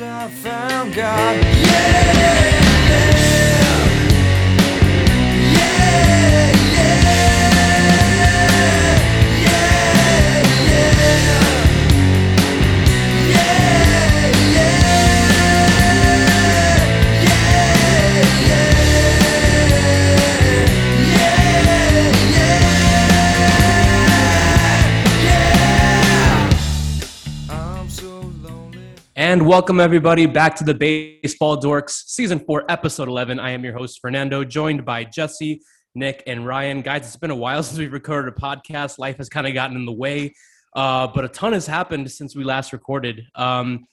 I found God. Yeah, Welcome everybody back to the Baseball Dorks Season 4, Episode 11. I am your host, Fernando, joined by Jesse, Nick, and Ryan. Guys, it's been a while since we've recorded a podcast. Life has kind of gotten in the way, uh, but a ton has happened since we last recorded. Um,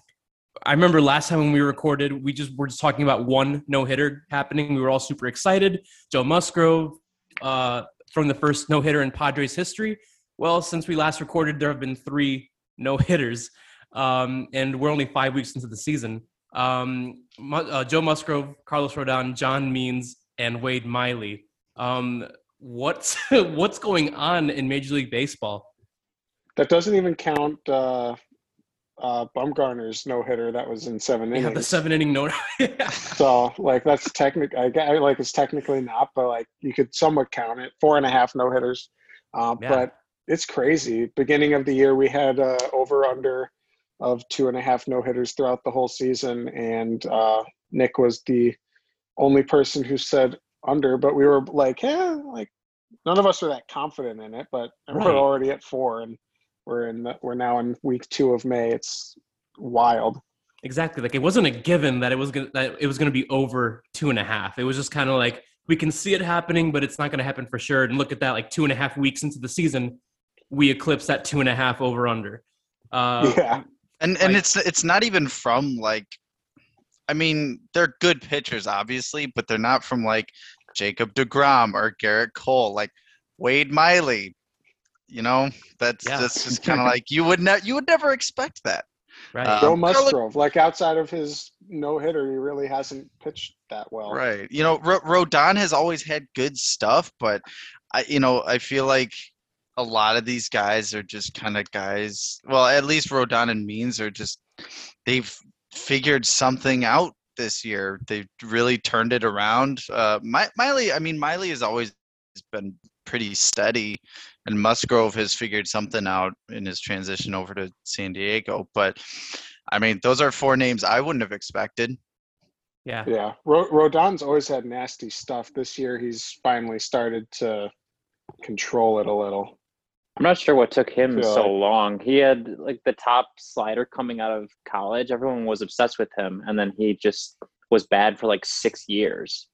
I remember last time when we recorded, we just were just talking about one no hitter happening. We were all super excited. Joe Musgrove uh, from the first no hitter in Padres history. Well, since we last recorded, there have been three no hitters um, and we're only five weeks into the season. Um, uh, Joe Musgrove, Carlos Rodon, John Means, and Wade Miley. Um, what's what's going on in Major League Baseball? That doesn't even count uh, uh, Bumgarner's no hitter that was in seven innings. have the seven inning no. So like that's technic. I get like it's technically not, but like you could somewhat count it. Four and a half no hitters, uh, Yeah. but it's crazy. Beginning of the year, we had uh, over under of two and a half no hitters throughout the whole season, and uh, Nick was the only person who said under. But we were like, yeah, like none of us were that confident in it. But Right. we're already at four, and we're in the, we're now in week two of May. It's wild. exactly. Like it wasn't a given that it was gonna that it was gonna be over two and a half. It was just kind of like we can see it happening, but it's not gonna happen for sure. And look at that, like two and a half weeks into the season, we eclipse that two and a half over under. Uh, yeah. And and it's it's not even from like I mean, they're good pitchers obviously, but they're not from like Jacob DeGrom or Gerrit Cole, like Wade Miley. You know, that's Yeah. that's just kind of like you would ne- you would never expect that. Right. Joe Um, Musgrove, like outside of his no hitter, he really hasn't pitched that well. Right. You know, Ro- Rodon has always had good stuff, but I, you know, I feel like a lot of these guys are just kind of guys. Well, at least Rodon and Means are just they've figured something out this year. They've really turned it around. Uh, Mi- Miley, I mean, Miley has always been pretty steady, and Musgrove has figured something out in his transition over to San Diego. But I mean, those are four names I wouldn't have expected. yeah. Yeah, Ro- Rodon's always had nasty stuff. This year, he's finally started to control it a little. I'm not sure what took him Feel so like- long. He had like the top slider coming out of college. Everyone was obsessed with him, and then he just was bad for like six years.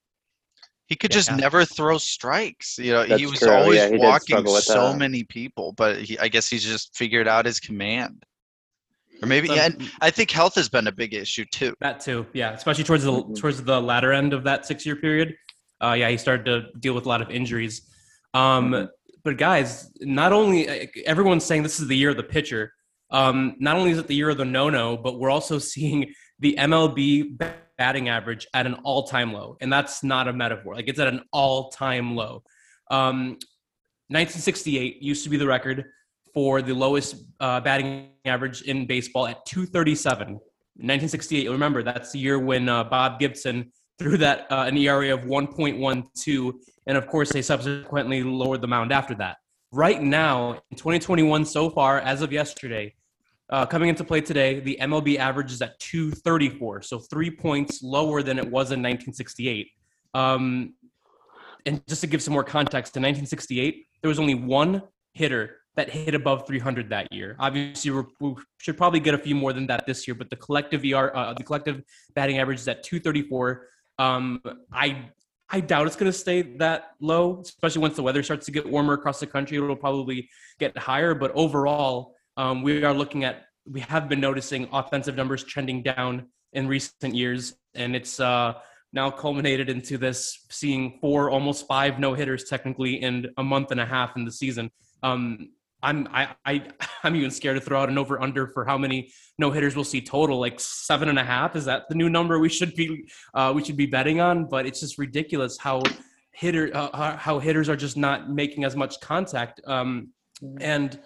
He could Yeah. just never throw strikes. You know, he was true. always Yeah, he walking so that. many people, but he, I guess he's just figured out his command. Or maybe, Um, yeah, and I think health has been a big issue too. That too, yeah, especially towards the Mhm. towards the latter end of that six year period. Uh, yeah, he started to deal with a lot of injuries. Um, Mhm. But guys, not only uh, everyone's saying this is the year of the pitcher. Um, not only is it the year of the no no, but we're also seeing the MLB batting average at an all time low, and that's not a metaphor. Like it's at an all time low. Um, 1968 used to be the record for the lowest uh, batting average in baseball at 237. 1968. Remember, that's the year when uh, Bob Gibson threw that uh, an ERA of 1.12, and of course they subsequently lowered the mound after that. Right now, in 2021, so far as of yesterday, uh, coming into play today, the MLB average is at 234, so three points lower than it was in 1968. Um, and just to give some more context, in 1968, there was only one hitter that hit above 300 that year. Obviously, we should probably get a few more than that this year, but the collective ER, uh, the collective batting average is at 234. Um, I I doubt it's going to stay that low, especially once the weather starts to get warmer across the country. It'll probably get higher, but overall, um, we are looking at we have been noticing offensive numbers trending down in recent years, and it's uh, now culminated into this seeing four, almost five no hitters technically in a month and a half in the season. Um, I'm I, I I'm even scared to throw out an over under for how many no hitters we'll see total. Like seven and a half is that the new number we should be uh, we should be betting on? But it's just ridiculous how hitter uh, how hitters are just not making as much contact. Um, and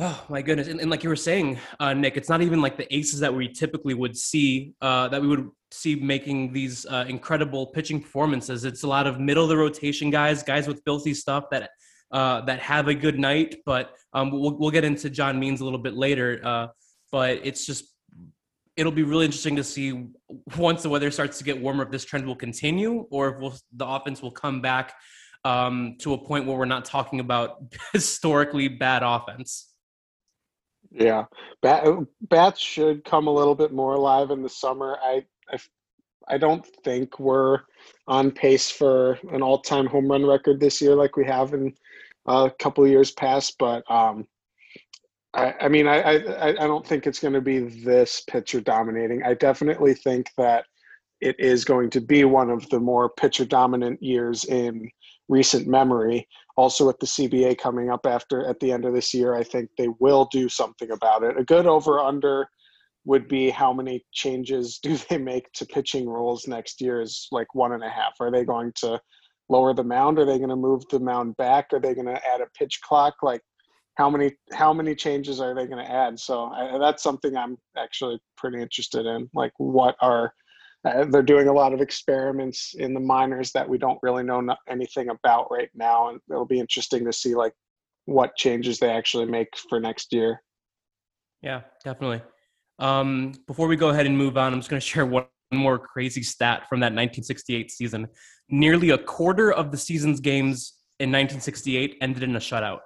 Oh my goodness! And, and like you were saying, uh, Nick, it's not even like the aces that we typically would see uh, that we would see making these uh, incredible pitching performances. It's a lot of middle of the rotation guys, guys with filthy stuff that uh, that have a good night. But um, we'll we'll get into John Means a little bit later. Uh, but it's just it'll be really interesting to see once the weather starts to get warmer if this trend will continue or if we'll, the offense will come back um, to a point where we're not talking about historically bad offense. Yeah, Bat, bats should come a little bit more alive in the summer. I, I, I don't think we're on pace for an all-time home run record this year like we have in a couple years past. But um, I, I mean, I, I, I don't think it's going to be this pitcher dominating. I definitely think that it is going to be one of the more pitcher dominant years in recent memory. Also, with the CBA coming up after at the end of this year, I think they will do something about it. A good over under would be how many changes do they make to pitching rules next year is like one and a half. Are they going to lower the mound? Are they going to move the mound back? Are they going to add a pitch clock? Like how many how many changes are they going to add? So I, that's something I'm actually pretty interested in. Like what are uh, they're doing a lot of experiments in the minors that we don't really know no- anything about right now, and it'll be interesting to see like what changes they actually make for next year. Yeah, definitely. Um, before we go ahead and move on, I'm just going to share one more crazy stat from that 1968 season. Nearly a quarter of the season's games in 1968 ended in a shutout.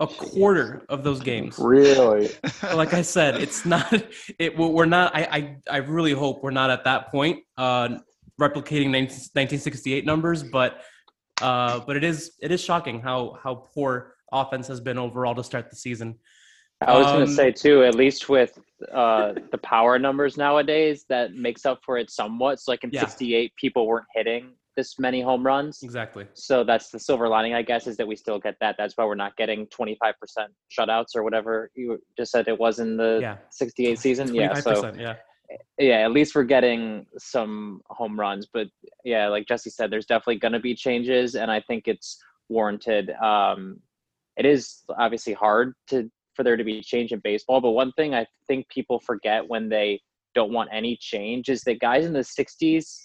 A quarter of those games. Really? like I said, it's not. It we're not. I I, I really hope we're not at that point, uh, replicating 19, 1968 numbers. But uh, but it is it is shocking how how poor offense has been overall to start the season. I was going Um, to say too, at least with uh, the power numbers nowadays, that makes up for it somewhat. So like in Yeah. '68, people weren't hitting this many home runs. Exactly. So that's the silver lining, I guess, is that we still get that. That's why we're not getting 25% shutouts or whatever you just said it was in the Yeah. 68 season. Yeah. So 25%, yeah. yeah, at least we're getting some home runs. But yeah, like Jesse said, there's definitely going to be changes, and I think it's warranted. Um, it is obviously hard to for there to be change in baseball, but one thing I think people forget when they don't want any change is that guys in the 60s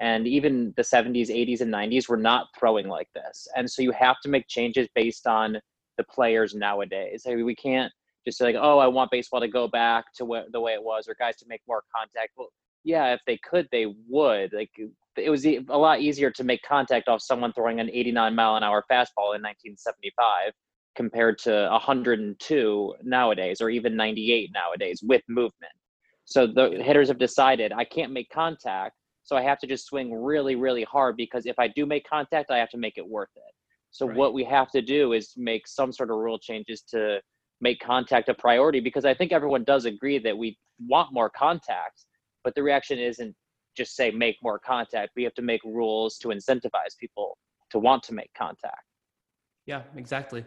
and even the 70s, 80s, and 90s were not throwing like this, and so you have to make changes based on the players nowadays. I mean, we can't just say like, oh, I want baseball to go back to what, the way it was, or guys to make more contact. Well, yeah, if they could, they would. Like it was a lot easier to make contact off someone throwing an 89 mile an hour fastball in 1975 compared to 102 nowadays, or even 98 nowadays with movement. So the hitters have decided I can't make contact, so I have to just swing really, really hard because if I do make contact, I have to make it worth it. So Right. what we have to do is make some sort of rule changes to make contact a priority because I think everyone does agree that we want more contact, but the reaction isn't just say make more contact. We have to make rules to incentivize people to want to make contact. Yeah, exactly.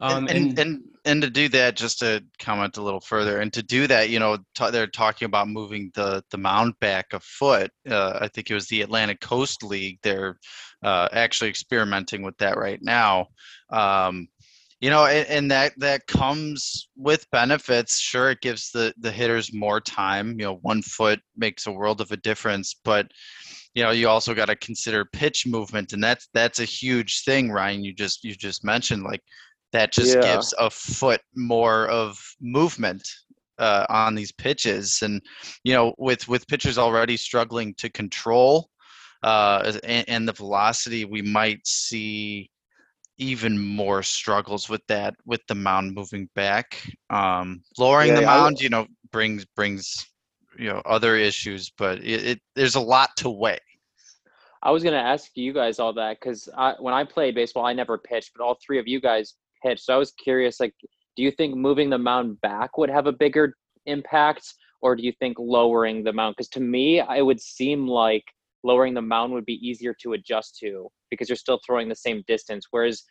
and, Um, and, and and to do that, just to comment a little further, and to do that, you know, t- they're talking about moving the the mound back a foot. Uh, I think it was the Atlantic Coast League. They're uh, actually experimenting with that right now. Um, you know, and, and that that comes with benefits. Sure, it gives the the hitters more time. You know, one foot makes a world of a difference, but you know you also got to consider pitch movement and that's that's a huge thing ryan you just you just mentioned like that just Yeah. gives a foot more of movement uh, on these pitches and you know with with pitchers already struggling to control uh, and, and the velocity we might see even more struggles with that with the mound moving back um, lowering the Yeah, I- mound you know brings brings you know other issues but it, it there's a lot to weigh I was gonna ask you guys all that because when I played baseball, I never pitched, but all three of you guys pitched. So I was curious, like, do you think moving the mound back would have a bigger impact, or do you think lowering the mound? Because to me, it would seem like lowering the mound would be easier to adjust to because you're still throwing the same distance. Whereas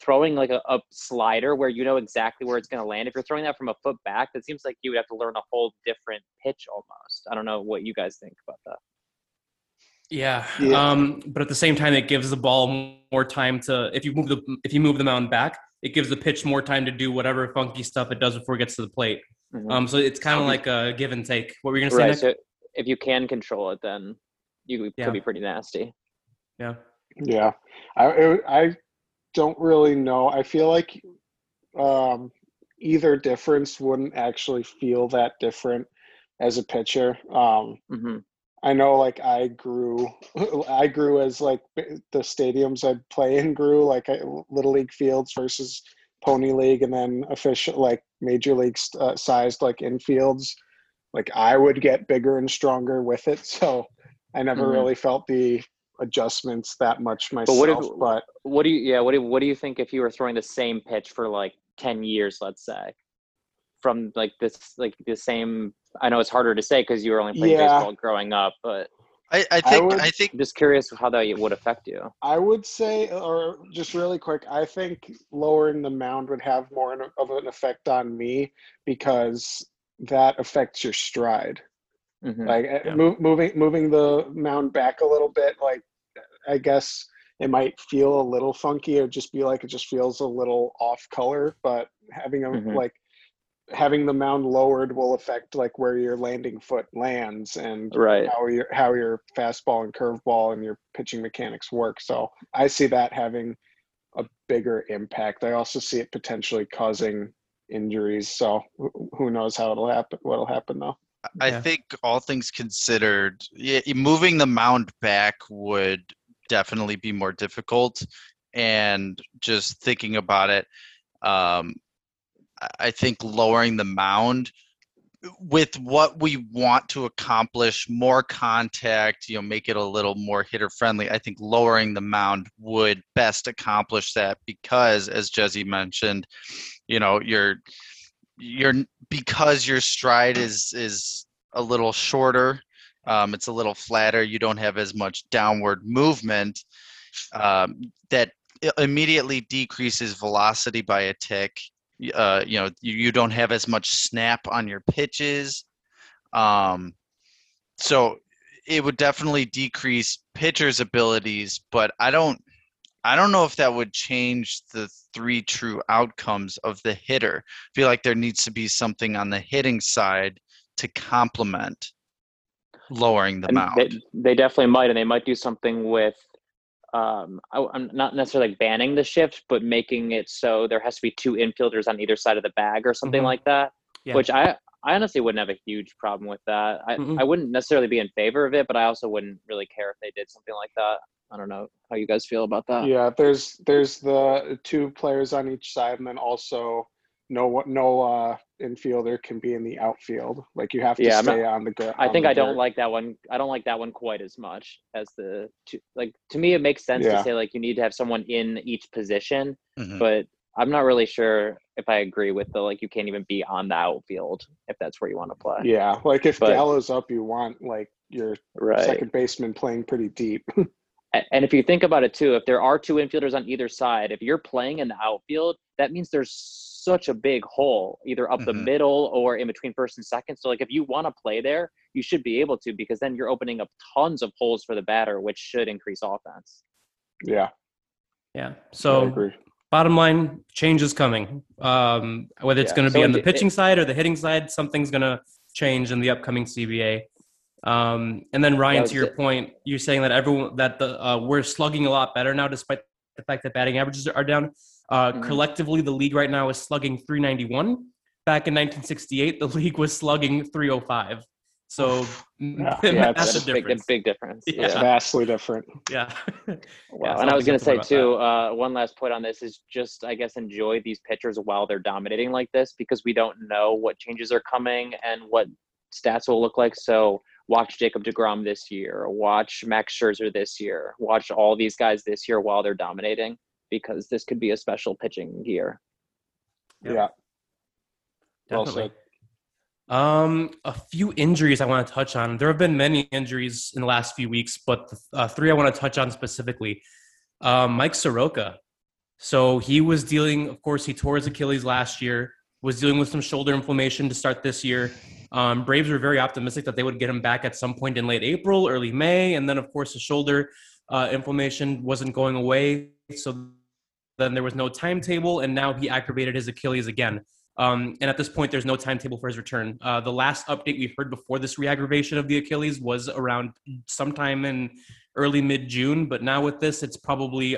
throwing like a, a slider where you know exactly where it's going to land, if you're throwing that from a foot back, that seems like you would have to learn a whole different pitch almost. I don't know what you guys think about that. Yeah. Yeah. Um, but at the same time, it gives the ball more time to if you move the if you move the mound back, it gives the pitch more time to do whatever funky stuff it does before it gets to the plate. Mhm. Um, so it's kind of like a give and take. What were you gonna say? right. So if you can control it, then you Yeah. could be pretty nasty. yeah. Yeah, I I don't really know. I feel like um, either difference wouldn't actually feel that different as a pitcher. Um, hmm I know, like I grew, I grew as like the stadiums I'd play in grew, like I, little league fields versus pony league, and then official like major league uh, sized like infields. Like I would get bigger and stronger with it, so I never Mhm. really felt the adjustments that much But myself. what if- but What do you? Yeah. What do What do you think if you were throwing the same pitch for like ten years, let's say, from like this, like the same? I know it's harder to say because you were only playing Yeah. baseball growing up, but I, I think would- I think I'm just curious how that would affect you. I would say, or just really quick, I think lowering the mound would have more of an effect on me because that affects your stride. Mhm. Like uh, Yeah. move, moving moving the mound back a little bit, like I guess it might feel a little funky or just be like it just feels a little off color. But having a Mhm. like having the mound lowered will affect like where your landing foot lands and Right. how your how your fastball and curveball and your pitching mechanics work. So I see that having a bigger impact. I also see it potentially causing injuries. So who- who knows how it'll happen? What'll happen though? I Yeah. think all things considered, yeah, moving the mound back would definitely be more difficult. And just thinking about it, um, I- I think lowering the mound with what we want to accomplish, more contact, you know, make it a little more hitter friendly. I think lowering the mound would best accomplish that because, as Jesse mentioned, you know, you're you're because your stride is is a little shorter um, it's a little flatter you don't have as much downward movement um, that immediately decreases velocity by a tick. Uh, you know you, you don't have as much snap on your pitches. Um, so it would definitely decrease pitchers abilities but i don't i don't know if that would change the three true outcomes of the hitter I feel like there needs to be something on the hitting side to complement lowering the And mound. they, they definitely might, and they might do something with. Um, I, I'm not necessarily like banning the shift, but making it so there has to be two infielders on either side of the bag or something Mhm. like that. Yeah. Which I, I honestly wouldn't have a huge problem with that. I, Mm-mm. I wouldn't necessarily be in favor of it, but I also wouldn't really care if they did something like that. I don't know how you guys feel about that. Yeah, there's there's the two players on each side, and then also no no uh, infielder can be in the outfield. Like you have to Yeah, I'm not- stay on the ground. I think I don't like that one. I don't like that one quite as much as the two. Like to me, it makes sense Yeah. to say like you need to have someone in each position, Mhm. but I'm not really sure if I agree with the like you can't even be on the outfield if that's where you want to play. Yeah, like if But- Gallo's up, you want like your Right. second baseman playing pretty deep. And if you think about it too, if there are two infielders on either side, if you're playing in the outfield, that means there's such a big hole either up the Mhm. middle or in between first and second. So like if you want to play there, you should be able to because then you're opening up tons of holes for the batter, which should increase offense. yeah, Yeah. I So agree. Bottom line, change is coming. Um, whether it's Yeah, going to so be on the it- pitching side or the hitting side, something's going to change in the upcoming CBA. Um, and then Ryan, to your it. point, you're saying that everyone that the uh, we're slugging a lot better now, despite the fact that batting averages are down. Uh, Mhm. Collectively, the league right now is slugging 391. Back in 1968, the league was slugging 305. So Yeah, yeah, That's a big, difference. big difference. Yeah. It's vastly different. Yeah. Wow. Yeah, and I was going to to say think too, uh, one last point on this is just, I guess, enjoy these pitchers while they're dominating like this because we don't know what changes are coming and what stats will look like. So watch Jacob Degrom this year, watch Max Scherzer this year, watch all these guys this year while they're dominating because this could be a special pitching year. Yeah. Yeah, well Definitely. said. Um, a few injuries I want to touch on. There have been many injuries in the last few weeks, but the uh, three I want to touch on specifically. Um, Mike Soroka. So he was dealing, of course, he tore his Achilles last year. Was dealing with some shoulder inflammation to start this year. Um, Braves were very optimistic that they would get him back at some point in late April, early May, and then of course the shoulder uh, inflammation wasn't going away. So then there was no timetable, and now he aggravated his Achilles again. Um, and at this point, there's no timetable for his return. Uh, the last update we heard before this reaggravation of the Achilles was around sometime in early mid June. But now with this, it's probably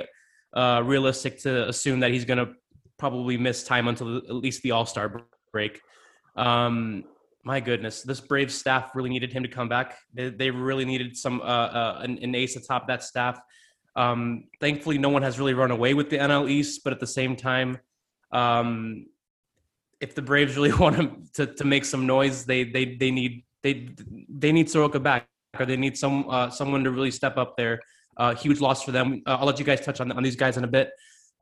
uh, realistic to assume that he's going to probably miss time until at least the All Star break. Um, my goodness, this Braves staff really needed him to come back. They, they really needed some uh, uh, an, an ace atop that staff. Um, thankfully, no one has really run away with the NL East, but at the same time, um, if the Braves really want to, to make some noise, they they they need they they need Soroka back, or they need some uh, someone to really step up there. Uh, huge loss for them. Uh, I'll let you guys touch on on these guys in a bit.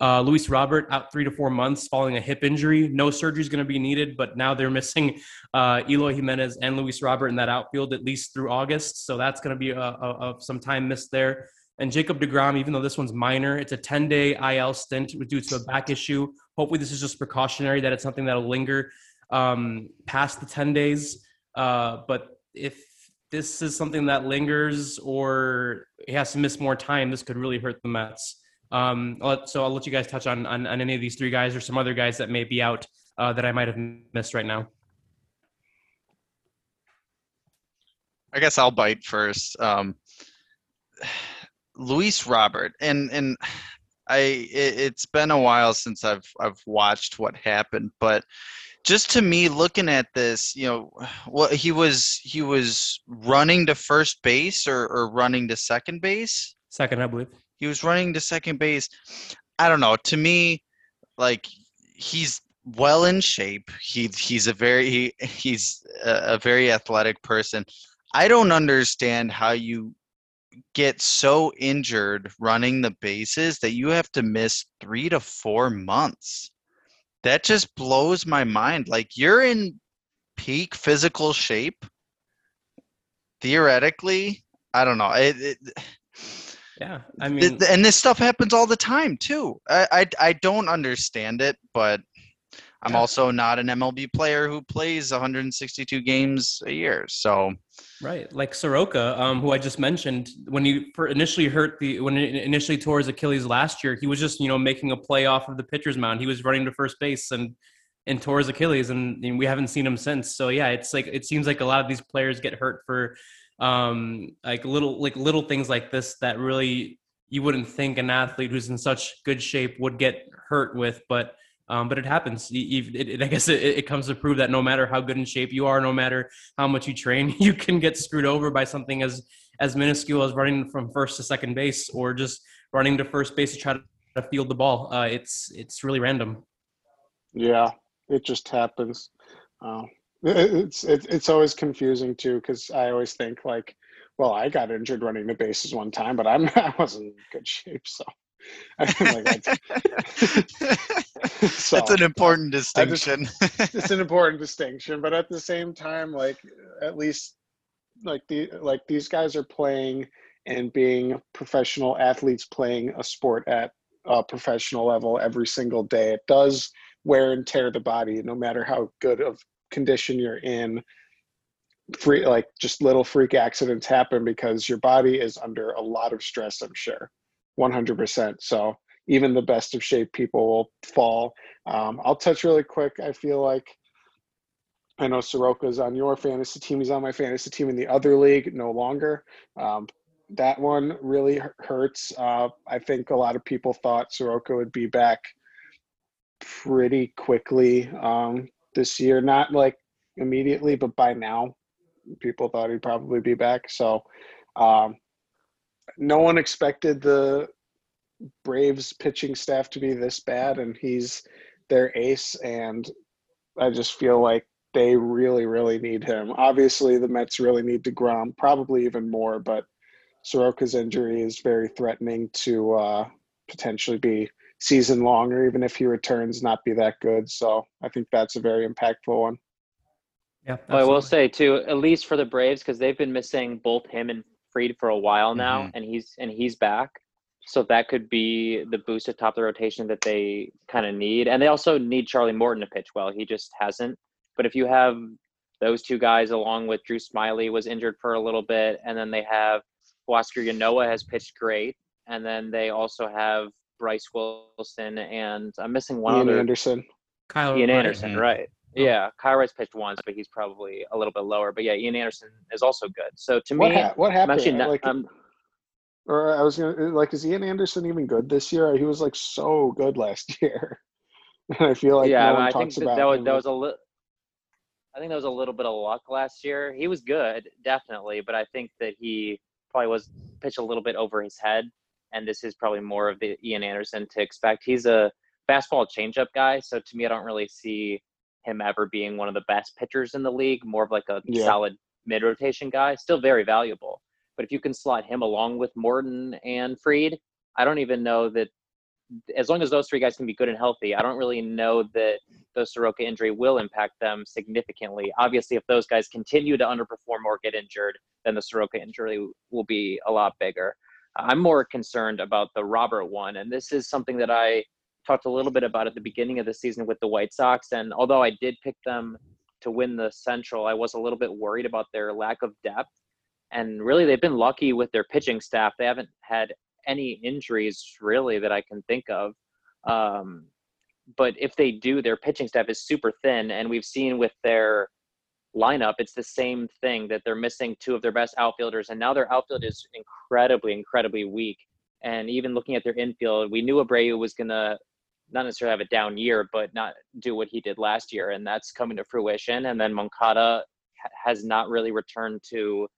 Uh, Luis Robert out three to four months following a hip injury. No surgery is going to be needed, but now they're missing uh, Eloy Jimenez and Luis Robert in that outfield at least through August. So that's going to be a, a, a, some time missed there. And Jacob DeGrom, even though this one's minor, it's a 10 day IL stint due to a back issue. Hopefully, this is just precautionary, that it's something that'll linger um, past the 10 days. Uh, but if this is something that lingers or he has to miss more time, this could really hurt the Mets. Um, so I'll let you guys touch on, on, on any of these three guys or some other guys that may be out uh, that I might have missed right now. I guess I'll bite first. Um, Luis Robert, and and I it, it's been a while since I've I've watched what happened, but just to me looking at this, you know, what he was he was running to first base or, or running to second base. Second, I believe. He was running to second base. I don't know. To me, like he's well in shape. He he's a very he, he's a, a very athletic person. I don't understand how you get so injured running the bases that you have to miss three to four months. That just blows my mind. Like you're in peak physical shape. Theoretically, I don't know. It, it, Yeah, I mean, th- and this stuff happens all the time too. I I, I don't understand it, but I'm Yeah. also not an MLB player who plays 162 games a year. So Right, like Soroka, um, who I just mentioned, when he initially hurt the when he initially tore his Achilles last year, he was just you know making a play off of the pitcher's mound. He was running to first base and and tore his Achilles, and, and we haven't seen him since. So yeah, it's like it seems like a lot of these players get hurt for um, like little like little things like this that really you wouldn't think an athlete who's in such good shape would get hurt with, but um, but it happens. It, it, I guess it, comes to prove that no matter how good in shape you are, no matter how much you train, you can get screwed over by something as as minuscule as running from first to second base or just running to first base to try to field the ball. Uh, it's it's really random. Yeah, it just happens. Uh, it's it, it's always confusing too because I always think like, well, I got injured running the bases one time, but I'm I wasn't in good shape, so. Like that's, so, that's an important I just- distinction. it's an important distinction, but at the same time, like at least like the like these guys are playing and being professional athletes playing a sport at a professional level every single day. It does wear and tear the body, no matter how good of condition you're in. Free like just little freak accidents happen because your body is under a lot of stress. I'm sure, 100%. So even the best of shape people will fall. Um, I'll touch really quick. I feel like I know Soroka's on your fantasy team. He's on my fantasy team in the other league, no longer. Um, that one really hurts. Uh, I think a lot of people thought Soroka would be back pretty quickly um, this year. Not like immediately, but by now, people thought he'd probably be back. So, um, no one expected the Braves pitching staff to be this bad, and he's their ace. And I just feel like they really, really need him. Obviously, the Mets really need DeGrom, probably even more, but Soroka's injury is very threatening to uh, potentially be season long, or even if he returns, not be that good. So I think that's a very impactful one. Yeah, Well, I will say too, at least for the Braves, because they've been missing both him and Fried for a while now, Mhm. and he's and he's back. So that could be the boost atop the rotation that they kind of need, and they also need Charlie Morton to pitch well. He just hasn't. But if you have those two guys along with Drew Smyly was injured for a little bit, and then they have Huascar Ynoa has pitched great, and then they also have Bryce Wilson, and I'm missing one Ian other. Anderson. Kyle Ian Wright. Anderson, Mhm. right? Yeah, Kyle Wright's pitched once, but he's probably a little bit lower. But yeah, Ian Anderson is also good. So to What, me, ha- what I'm happened? actually not. like, I'm, or I was gonna like, is Ian Anderson even good this year? He was like so good last year, and I feel like yeah, no I, one mean, I think that, that was that was a little. I think that was a little bit of luck last year. He was good, definitely, but I think that he probably was pitched a little bit over his head, and this is probably more of the Ian Anderson to expect. He's a fastball changeup guy, so to me, I don't really see him ever being one of the best pitchers in the league. More of like a Yeah. solid mid rotation guy, still very valuable. But if you can slot him along with Morton and Fried, I don't even know that. As long as those three guys can be good and healthy, I don't really know that the Soroka injury will impact them significantly. Obviously, if those guys continue to underperform or get injured, then the Soroka injury will be a lot bigger. I'm more concerned about the Robert one, and this is something that I talked a little bit about at the beginning of the season with the White Sox. And although I did pick them to win the Central, I was a little bit worried about their lack of depth. And really, they've been lucky with their pitching staff. They haven't had any injuries really that I can think of. Um, but if they do, their pitching staff is super thin, and we've seen with their lineup, it's the same thing that they're missing two of their best outfielders, and now their outfield is incredibly, incredibly weak. And even looking at their infield, we knew Abreu was gonna not necessarily have a down year, but not do what he did last year, and that's coming to fruition. And then Moncada has not really returned to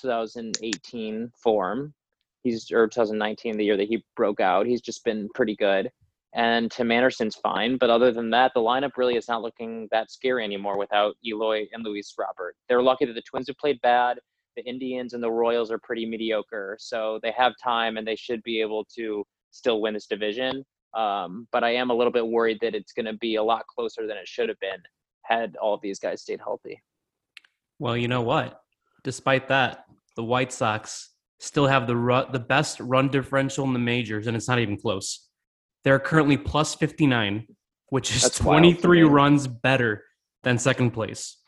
2018 form. He's or 2019, the year that he broke out. He's just been pretty good and Tim Anderson's fine. But other than that, the lineup really is not looking that scary anymore without Eloy and Luis Robert. They're lucky that the Twins have played bad. The Indians and the Royals are pretty mediocre, so they have time and they should be able to still win this division. Um, but I am a little bit worried that it's going to be a lot closer than it should have been had all of these guys stayed healthy. Well, you know what? Despite that, the White Sox still have the ru- the best run differential in the majors, and it's not even close. They're currently plus 59, which is That's 23 runs better than second place.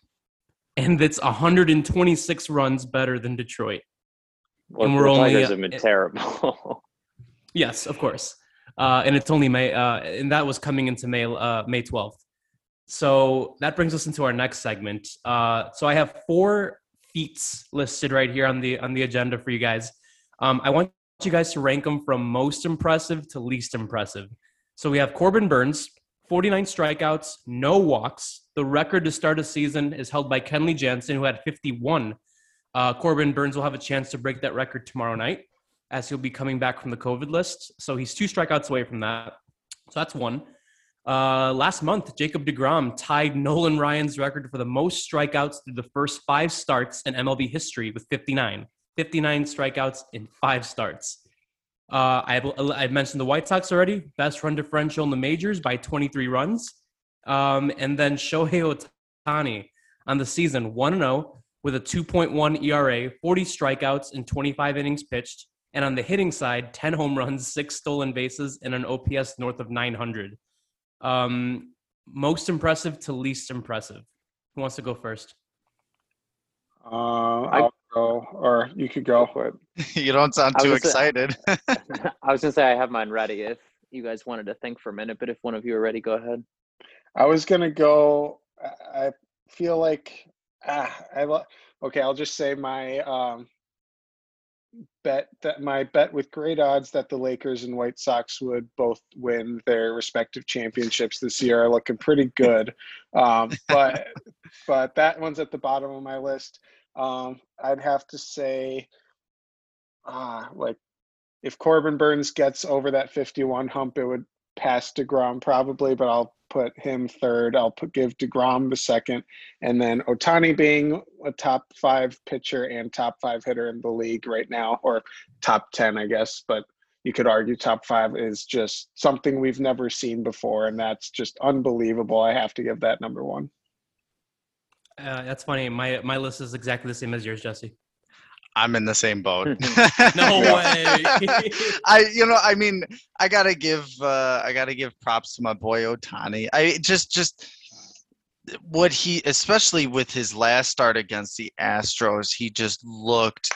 And it's 126 runs better than Detroit. Well, And we're the only, Tigers have been terrible. Yes, of course. Uh, and it's only May, uh, and that was coming into May, uh, May 12th. So that brings us into our next segment. Uh, so I have four feats listed right here on the on the agenda for you guys. Um, I want you guys to rank them from most impressive to least impressive. So we have Corbin Burnes, 49 strikeouts, no walks. The record to start a season is held by Kenley Jansen, who had 51. Uh, Corbin Burnes will have a chance to break that record tomorrow night as he'll be coming back from the COVID list. So he's two strikeouts away from that. So that's one. Uh, last month, Jacob DeGrom tied Nolan Ryan's record for the most strikeouts through the first five starts in MLB history with 59. 59 strikeouts in five starts. Uh, I've, I've mentioned the White Sox already, best run differential in the majors by 23 runs. Um, and then Shohei Ohtani on the season, 1 0 with a 2.1 ERA, 40 strikeouts in 25 innings pitched. And on the hitting side, 10 home runs, six stolen bases, and an OPS north of 900. Um, most impressive to least impressive. Who wants to go first? Uh, I'll go, or you could go. But you don't sound too was gonna say- excited. I was gonna say I have mine ready if you guys wanted to think for a minute, but if one of you are ready, go ahead. I was gonna go. I I feel like ah, I lo- okay. I'll just say my um, bet that my bet with great odds that the Lakers and White Sox would both win their respective championships this year are looking pretty good. Um, but but that one's at the bottom of my list. Um, I'd have to say, ah, like if Corbin Burnes gets over that 51 hump, it would pass DeGrom probably, but I'll put him third. I'll put give DeGrom the second. And then Ohtani being a top five pitcher and top five hitter in the league right now, or top 10, I guess. But you could argue top five is just something we've never seen before. And that's just unbelievable. I have to give that number one. Uh, that's funny. My my list is exactly the same as yours, Jesse. I'm in the same boat. No way. I you know I mean I gotta give uh, I gotta give props to my boy Ohtani. I just just what he especially with his last start against the Astros he just looked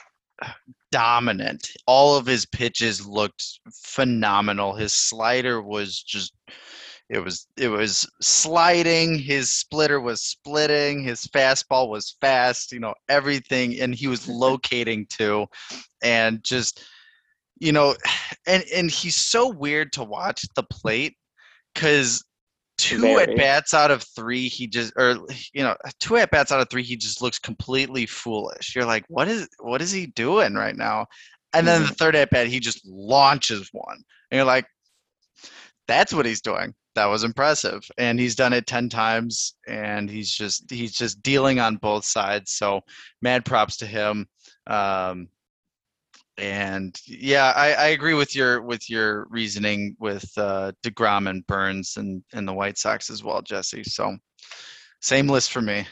dominant. All of his pitches looked phenomenal. His slider was just it was it was sliding, his splitter was splitting, his fastball was fast, you know, everything and he was locating too and just you know and and he's so weird to watch the plate cuz two Very. at bats out of 3 he just or you know, two at bats out of 3 he just looks completely foolish. You're like, "What is what is he doing right now?" And then the mm-hmm. third at bat he just launches one. And you're like, that's what he's doing. That was impressive, and he's done it ten times, and he's just he's just dealing on both sides. So, mad props to him. Um, and yeah, I, I agree with your with your reasoning with uh, Degrom and Burnes and and the White Sox as well, Jesse. So, same list for me.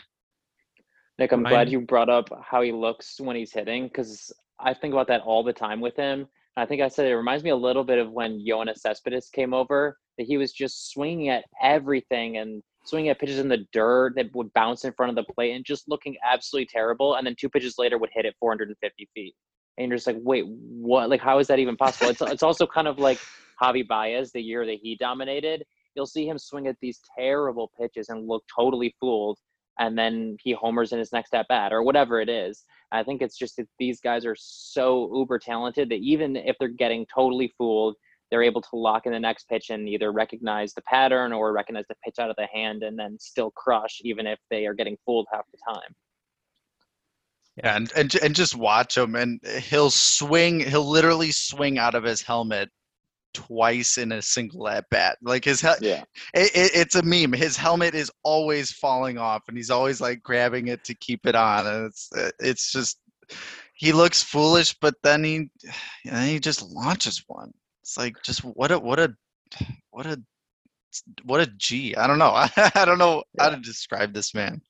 Nick, I'm Mine- glad you brought up how he looks when he's hitting because I think about that all the time with him. I think I said it reminds me a little bit of when Yoenis Cespedes came over, that he was just swinging at everything and swinging at pitches in the dirt that would bounce in front of the plate and just looking absolutely terrible. And then two pitches later would hit it 450 feet. And you're just like, wait, what? Like, how is that even possible? It's, it's also kind of like Javi Baez the year that he dominated. You'll see him swing at these terrible pitches and look totally fooled and then he homers in his next at bat or whatever it is. I think it's just that these guys are so uber talented that even if they're getting totally fooled, they're able to lock in the next pitch and either recognize the pattern or recognize the pitch out of the hand and then still crush even if they are getting fooled half the time. Yeah, and, and and just watch him, and he'll swing. He'll literally swing out of his helmet twice in a single at bat. Like his, hel- Yeah. it, it, it's a meme. His helmet is always falling off, and he's always like grabbing it to keep it on. And it's it's just he looks foolish, but then he then he just launches one. It's like just what a what a what a what a G. I don't know. I don't know how to describe this man.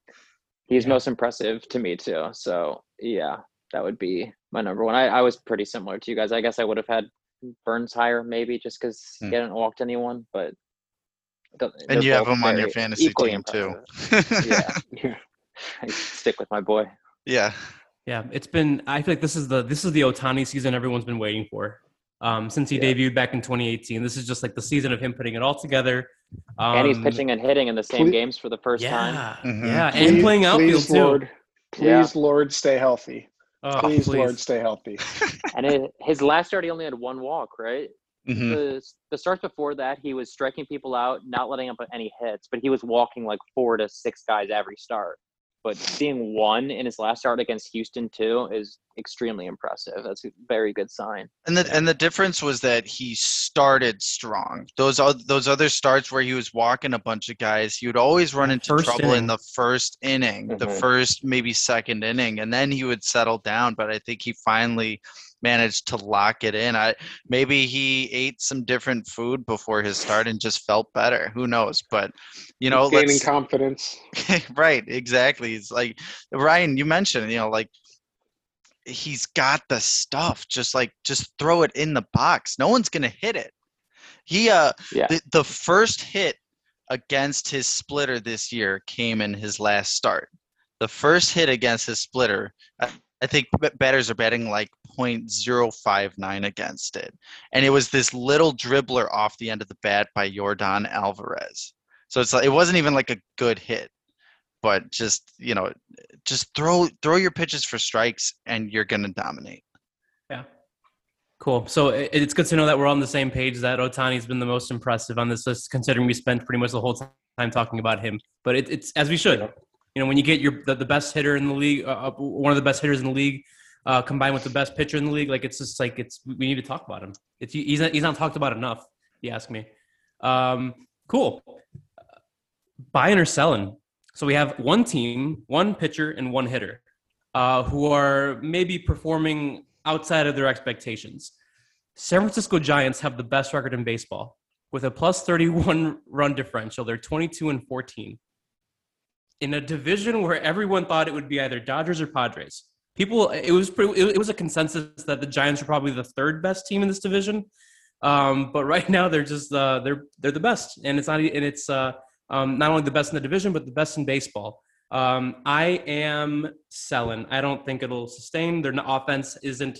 He's Yeah. most impressive to me too. So yeah, that would be my number one. I, I was pretty similar to you guys. I guess I would have had Burnes higher maybe just because Hmm. he hadn't walked anyone, but th- And you have both him on your fantasy equally team too. Yeah. I stick with my boy. yeah. Yeah, it's been. I feel like this is the this is the Ohtani season everyone's been waiting for. Um, since he Yeah. debuted back in 2018, this is just like the season of him putting it all together. Um, and he's pitching and hitting in the same ple- games for the first yeah, time. Mhm. yeah, and playing outfield please, too. Lord, please, Yeah. Lord, stay healthy. Oh, Please, please. Lord, stay healthy. And it, his last start, he only had one walk, right? Mhm. The, the starts before that, he was striking people out, not letting up any hits, but he was walking like four to six guys every start. But seeing one in his last start against Houston too is extremely impressive. That's a very good sign. And the and the difference was that he started strong. Those oth- those other starts where he was walking a bunch of guys, he would always run into First trouble in the first inning, the Mhm. first maybe second inning, and then he would settle down. But I think he finally managed to lock it in. I maybe he ate some different food before his start and just felt better. Who knows? But you know, gaining confidence. right exactly it's like ryan you mentioned you know like he's got the stuff just like just throw it in the box no one's gonna hit it he uh Yeah. the, the first hit against his splitter this year came in his last start the first hit against his splitter i, I think batters are betting like 0.059 against it and it was this little dribbler off the end of the bat by yordan alvarez so it's like it wasn't even like a good hit but just you know just throw throw your pitches for strikes and you're gonna dominate Yeah. Cool. So it, it's good to know that we're on the same page. That Ohtani's been the most impressive on this list, considering we spent pretty much the whole time talking about him. But it, it's as we should. You know, when you get your the, the best hitter in the league, uh, one of the best hitters in the league, uh, combined with the best pitcher in the league, like it's just like it's we need to talk about him. It's he's not, he's not talked about enough. You ask me. Um, cool. Buying or selling. So we have one team, one pitcher, and one hitter, uh, who are maybe performing outside of their expectations. San Francisco Giants have the best record in baseball with a plus 31 run differential. They're 22 and 14 in a division where everyone thought it would be either Dodgers or Padres. People, it was pretty, it was a consensus that the Giants are probably the third best team in this division. Um, but right now they're just uh, they're they're the best, and it's not and it's uh, um, not only the best in the division but the best in baseball. Um, I am selling. I don't think it'll sustain. Their offense isn't.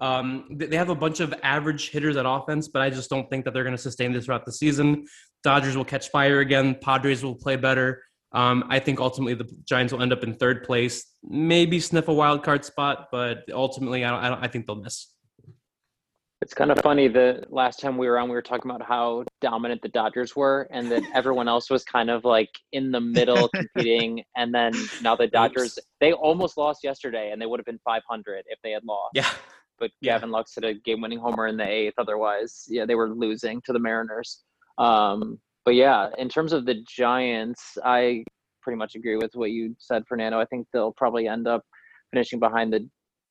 Um, they have a bunch of average hitters at offense, but I just don't think that they're going to sustain this throughout the season. Dodgers will catch fire again. Padres will play better. Um, I think ultimately the Giants will end up in third place, maybe sniff a wild card spot, but ultimately I don't. I, don't, I think they'll miss. It's kind of funny. The last time we were on, we were talking about how dominant the Dodgers were, and that everyone else was kind of like in the middle competing. And then now the Dodgers, they almost lost yesterday, and they would have been 500 if they had lost. Yeah, But Yeah. Gavin Lux hit a game-winning homer in the eighth. Otherwise, yeah, they were losing to the Mariners. Um, but yeah, in terms of the Giants, I pretty much agree with what you said, Fernando. I think they'll probably end up finishing behind the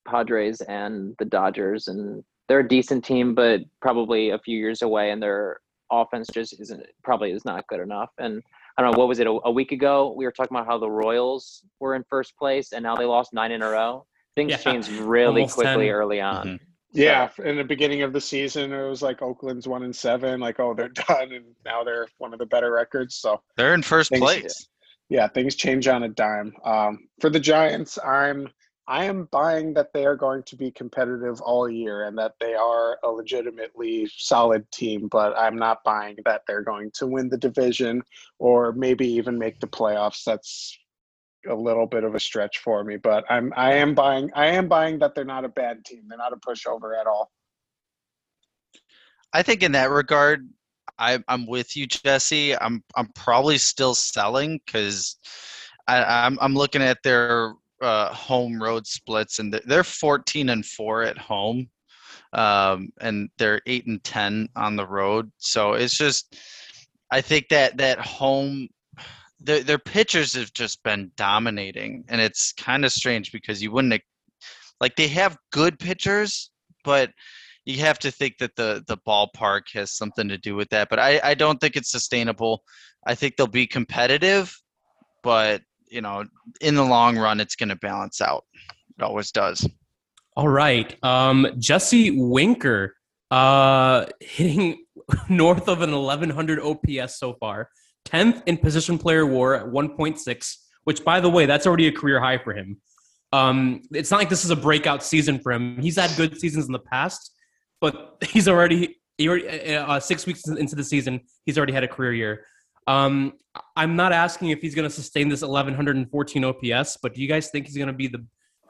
Padres and the Dodgers, and they're a decent team, but probably a few years away, and their offense just isn't probably is not good enough. And I don't know what was it a, a week ago? We were talking about how the Royals were in first place, and now they lost nine in a row. Things Yeah, changed really almost quickly 10. early on. Mhm. Yeah, in the beginning of the season, it was like Oakland's one and seven, like oh they're done, and now they're one of the better records. So They're in first Thanks. place. yeah, things change on a dime. Um, for the Giants, I'm I am buying that they are going to be competitive all year and that they are a legitimately solid team, but I'm not buying that they're going to win the division or maybe even make the playoffs. That's a little bit of a stretch for me, but I'm I am buying I am buying that they're not a bad team. They're not a pushover at all. I think in that regard, I, I'm with you, Jesse. I'm I'm probably still selling because I'm I'm looking at their uh, home road splits and they're- they're 14 and four at home, um, and they're eight and 10 on the road. So it's just, I think that that home. Their, their pitchers have just been dominating, and it's kind of strange because you wouldn't like they have good pitchers, but you have to think that the the ballpark has something to do with that. But I, I don't think it's sustainable. I think they'll be competitive, but you know, in the long run, it's going to balance out. It always does. All right. Um, Jesse Winker uh, hitting north of an 1100 OPS so far, 10th in position player war at 1.6, which, by the way, that's already a career high for him. Um, it's not like this is a breakout season for him. He's had good seasons in the past, but he's already, he already uh, six weeks into the season, he's already had a career year. Um, I'm not asking if he's going to sustain this 1114 OPS, but do you guys think he's going to be the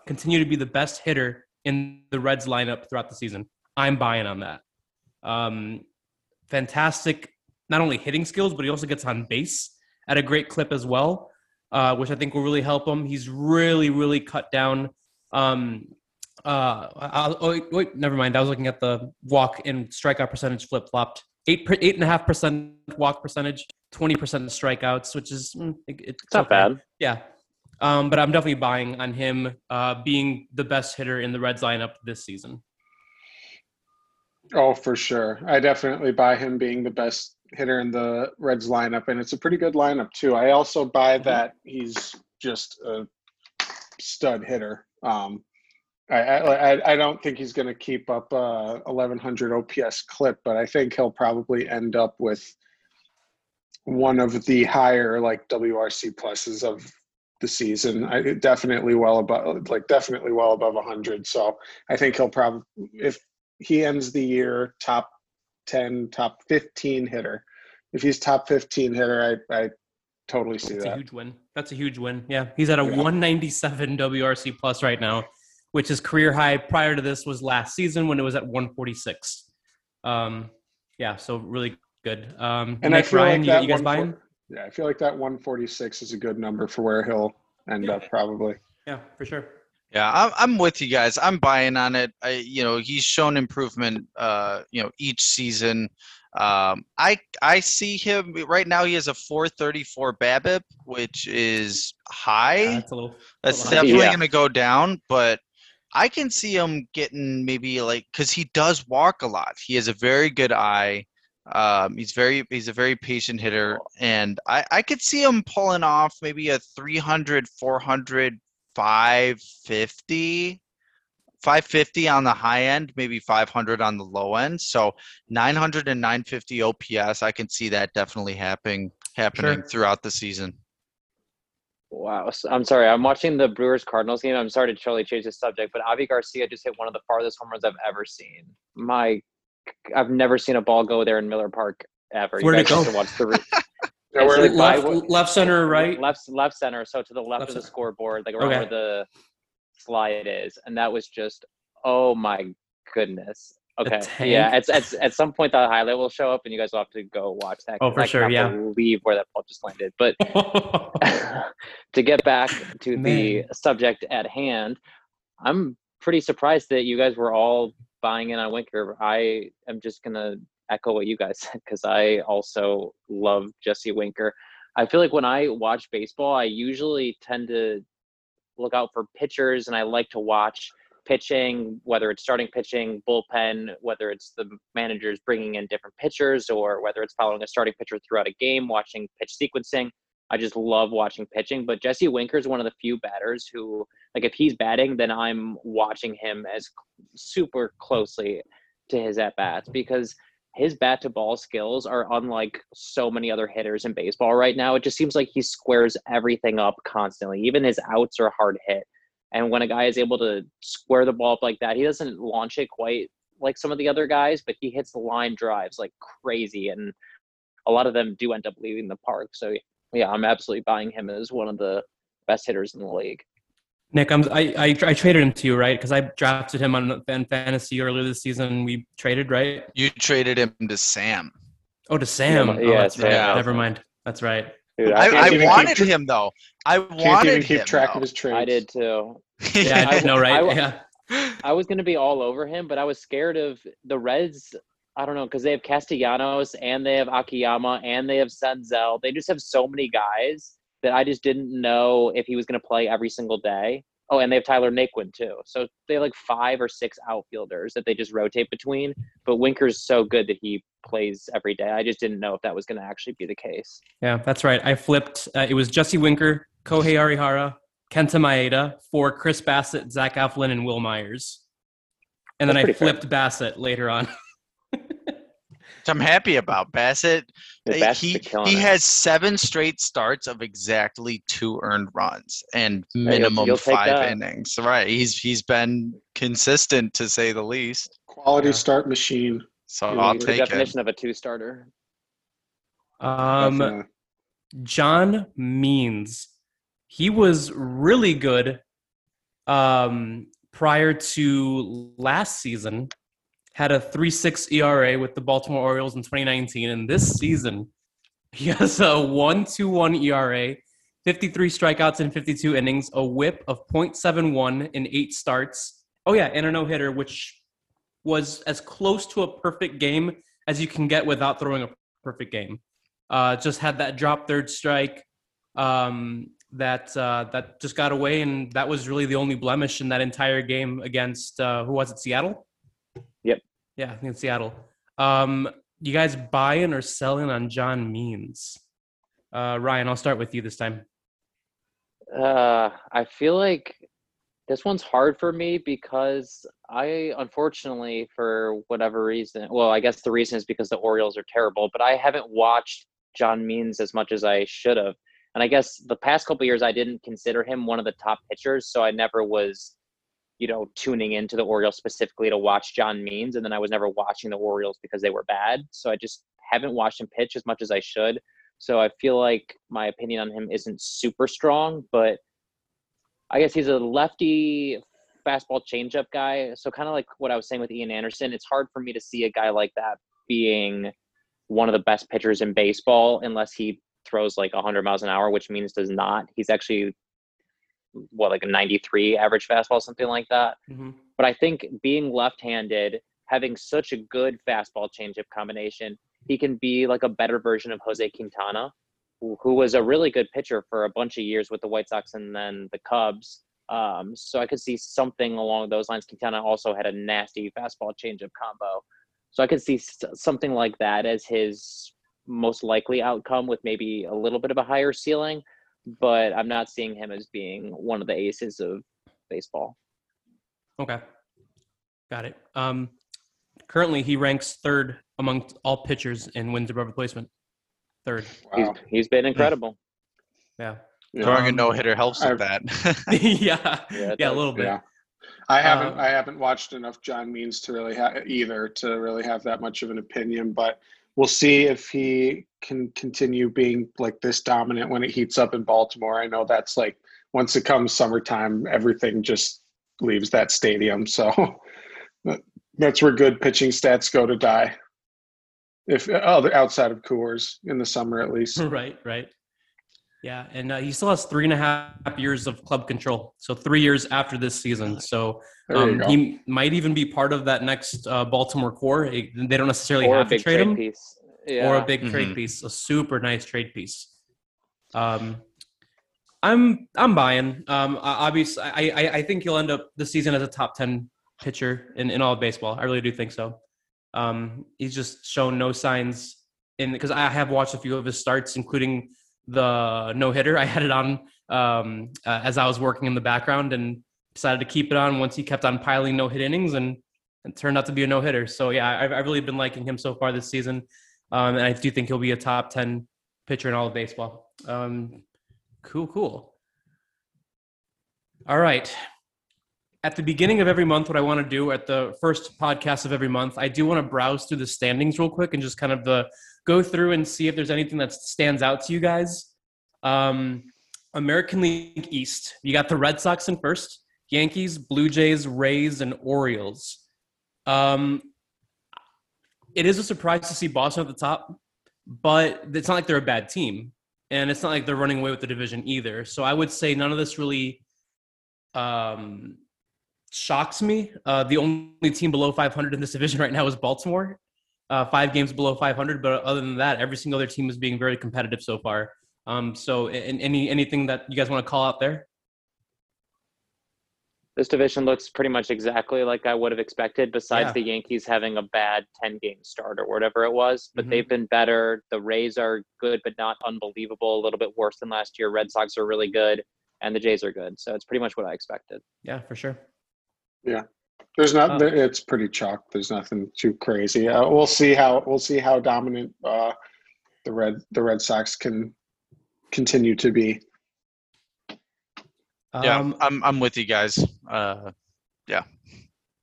continue to be the best hitter in the Reds lineup throughout the season. I'm buying on that. Um, fantastic, not only hitting skills, but he also gets on base at a great clip as well, uh, which I think will really help him. He's really, really cut down. Um, uh, I'll, oh, wait, wait, never mind. I was looking at the walk and strikeout percentage flip flopped. Eight, per- eight and a half percent walk percentage, twenty percent strikeouts, which is mm, it- it's, It's not okay. bad. Yeah. Um, but I'm definitely buying on him uh, being the best hitter in the Reds lineup this season. Oh, for sure. I definitely buy him being the best hitter in the Reds lineup, and it's a pretty good lineup too. I also buy Mhm. that he's just a stud hitter. Um, I, I I- I don't think he's going to keep up a 1100 OPS clip, but I think he'll probably end up with one of the higher like WRC pluses of the season. I definitely well above like definitely well above 100. So I think he'll probably if he ends the year top 10, top 15 hitter. If he's top 15 hitter, I, I totally see that. That's a huge win. That's a huge win. Yeah, he's at a Yeah. 197 WRC plus right now, which is career high. Prior to this was last season when it was at 146. Um, yeah, so really good. Um, And I Nick feel Ryan, like you, that you guys buying? Yeah, I feel like that 146 is a good number for where he'll end Yeah. up probably. Yeah, for sure. Yeah, I'm, I'm with you guys. I'm buying on it. I, you know, he's shown improvement, uh, you know, each season. Um, I I see him right now. He has a 434 BABIP, which is high. Yeah, that's a little. That's high. definitely Yeah. going to go down, but I can see him getting maybe like because he does walk a lot. He has a very good eye. Um, he's very he's a very patient hitter, and I I could see him pulling off maybe a 300, 400, 550. 550 on the high end, maybe 500 on the low end. So 900 and 950 OPS, I can see that definitely happening happening Sure. throughout the season. Wow. I'm sorry. I'm watching the Brewers Cardinals game. I'm sorry to totally change the subject, but Avi Garcia just hit one of the farthest home runs I've ever seen. My, I've never seen a ball go there in Miller Park ever. You Where'd it guys have go? to watch the re- Yeah, It's we're- by- left, left center, right? left left center, so to the left, Left of the center. scoreboard, like around Okay. where the slide is, and that was just oh my goodness. Okay, yeah, tank? at, at, at some point the highlight will show up, and you guys will have to go watch that. Oh, for I sure, yeah. Believe where that ball just landed, but to get back to the subject at hand, I'm pretty surprised that you guys were all buying in on Winker. I am just gonna echo what you guys said because I also love Jesse Winker. I feel like when I watch baseball, I usually tend to look out for pitchers and I like to watch pitching, whether it's starting pitching, bullpen, whether it's the managers bringing in different pitchers or whether it's following a starting pitcher throughout a game, watching pitch sequencing. I just love watching pitching. But Jesse Winker is one of the few batters who, like, if he's batting, then I'm watching him as super closely to his at bats because his bat to ball skills are unlike so many other hitters in baseball right now. It just seems like he squares everything up constantly. Even his outs are hard hit. And when a guy is able to square the ball up like that, he doesn't launch it quite like some of the other guys, but he hits the line drives like crazy. And a lot of them do end up leaving the park. So, yeah, I'm absolutely buying him as one of the best hitters in the league. Nick, I'm, I, I I traded him to you, right? Because I drafted him on fan fantasy earlier this season. We traded, right? You traded him to Sam. Oh, to Sam. Yeah, oh, yeah, that's right. Nelson. Never mind. That's right. Dude, I, can't I wanted keep- him though. I Can't wanted even keep him, track though. of his trades. I did too. Yeah, I I- know, right? I- yeah. I was gonna be all over him, but I was scared of the Reds. I don't know because they have Castellanos and they have Akiyama and they have Senzel. They just have so many guys that I just didn't know if he was gonna play every single day. Oh, and they have Tyler Naquin too. So they have like five or six outfielders that they just rotate between. But Winker's so good that he plays every day. I just didn't know if that was gonna actually be the case. Yeah, that's right. I flipped. Uh, it was Jesse Winker, Kohei Arihara, Kenta Maeda for Chris Bassitt, Zach Eflin, and Wil Myers. And then I pretty fair. flipped Bassett later on. Which I'm happy about. Bassitt, Yeah, he he has seven straight starts of exactly two earned runs and you'll- minimum you'll five innings. Right. He's he's been consistent to say the least. Quality Yeah. start machine. So I'll he's the take it. definition of a two starter. Um, Definitely. John Means. He was really good um, prior to last season. Had a 3.6 ERA with the Baltimore Orioles in 2019, and this season he has a 1.21 ERA, 53 strikeouts in 52 innings, a WHIP of .71 in eight starts. Oh yeah, and a no hitter, which was as close to a perfect game as you can get without throwing a perfect game. Uh, just had that drop third strike um, that uh, that just got away, and that was really the only blemish in that entire game against uh, who was it? Seattle. Yeah, I think it's Seattle. Um, you guys buying or selling on John Means? Uh, Ryan, I'll start with you this time. Uh, I feel like this one's hard for me because I, unfortunately, for whatever reason, well, I guess the reason is because the Orioles are terrible, but I haven't watched John Means as much as I should have. And I guess the past couple years, I didn't consider him one of the top pitchers, so I never was, you know, tuning into the Orioles specifically to watch John Means, and then I was never watching the Orioles because they were bad. So I just haven't watched him pitch as much as I should. So I feel like my opinion on him isn't super strong, but I guess he's a lefty fastball changeup guy. So kind of like what I was saying with Ian Anderson, it's hard for me to see a guy like that being one of the best pitchers in baseball unless he throws like 100 miles an hour, which means does not. He's actually what like a 93 average fastball, something like that. But I think being left-handed, having such a good fastball changeup combination, he can be like a better version of Jose Quintana, who, who was a really good pitcher for a bunch of years with the White Sox and then the Cubs. Um, so I could see something along those lines. Quintana also had a nasty fastball changeup combo. So I could see something like that as his most likely outcome with maybe a little bit of a higher ceiling, but I'm not seeing him as being one of the aces of baseball. Okay. Got it. Um, currently, he ranks third among all pitchers in wins above replacement. Third. Wow. He's, he's been incredible. Yeah. Yeah. Throwing a Um, no hitter helps with I've- that. yeah, Yeah, it yeah, a does. little bit. Yeah. I haven't Um, I haven't watched enough John Means to really have either to really have that much of an opinion, but we'll see if he can continue being like this dominant when it heats up in Baltimore. I know that's like once it comes summertime, everything just leaves that stadium. So that's where good pitching stats go to die. If oh, outside of Coors in the summer at least. right, right. Yeah, and uh, he still has three and a half years of club control. So three years after this season. So um, he might even be part of that next uh, Baltimore core. They don't necessarily or a have to trade trade him, piece. Yeah. or a big trade Mhm. piece, a super nice trade piece. Um, I'm I'm buying. Um, obviously, I, I I think he'll end up the season as a top ten pitcher in, in all of baseball. I really do think so. Um, he's just shown no signs in because I have watched a few of his starts, including the no hitter. I had it on um, uh, as I was working in the background and decided to keep it on once he kept on piling no hit innings and it turned out to be a no hitter. So yeah, I've, I've really been liking him so far this season, um, and I do think he'll be a top ten pitcher in all of baseball. Um, cool, cool. All right. At the beginning of every month, what I want to do at the first podcast of every month, I do want to browse through the standings real quick and just kind of the go through and see if there's anything that stands out to you guys. Um, American League East, you got the Red Sox in first, Yankees, Blue Jays, Rays, and Orioles. Um, it is a surprise to see Boston at the top, but it's not like they're a bad team, and it's not like they're running away with the division either. So I would say none of this really um, shocks me. Uh, the only team below 500 in this division right now is Baltimore, uh, five games below 500. But other than that, every single other team is being very competitive so far. Um, so, and any anything that you guys want to call out there? This division looks pretty much exactly like I would have expected, besides Yeah. the Yankees having a bad 10 game start or whatever it was. But Mhm. they've been better. The Rays are good, but not unbelievable. A little bit worse than last year. Red Sox are really good, and the Jays are good. So it's pretty much what I expected. Yeah, for sure. Yeah, there's not. Uh, it's pretty chalk. There's nothing too crazy. Uh, we'll see how we'll see how dominant uh, the red the Red Sox can continue to be. yeah, Um, I'm I'm with you guys. Uh, yeah.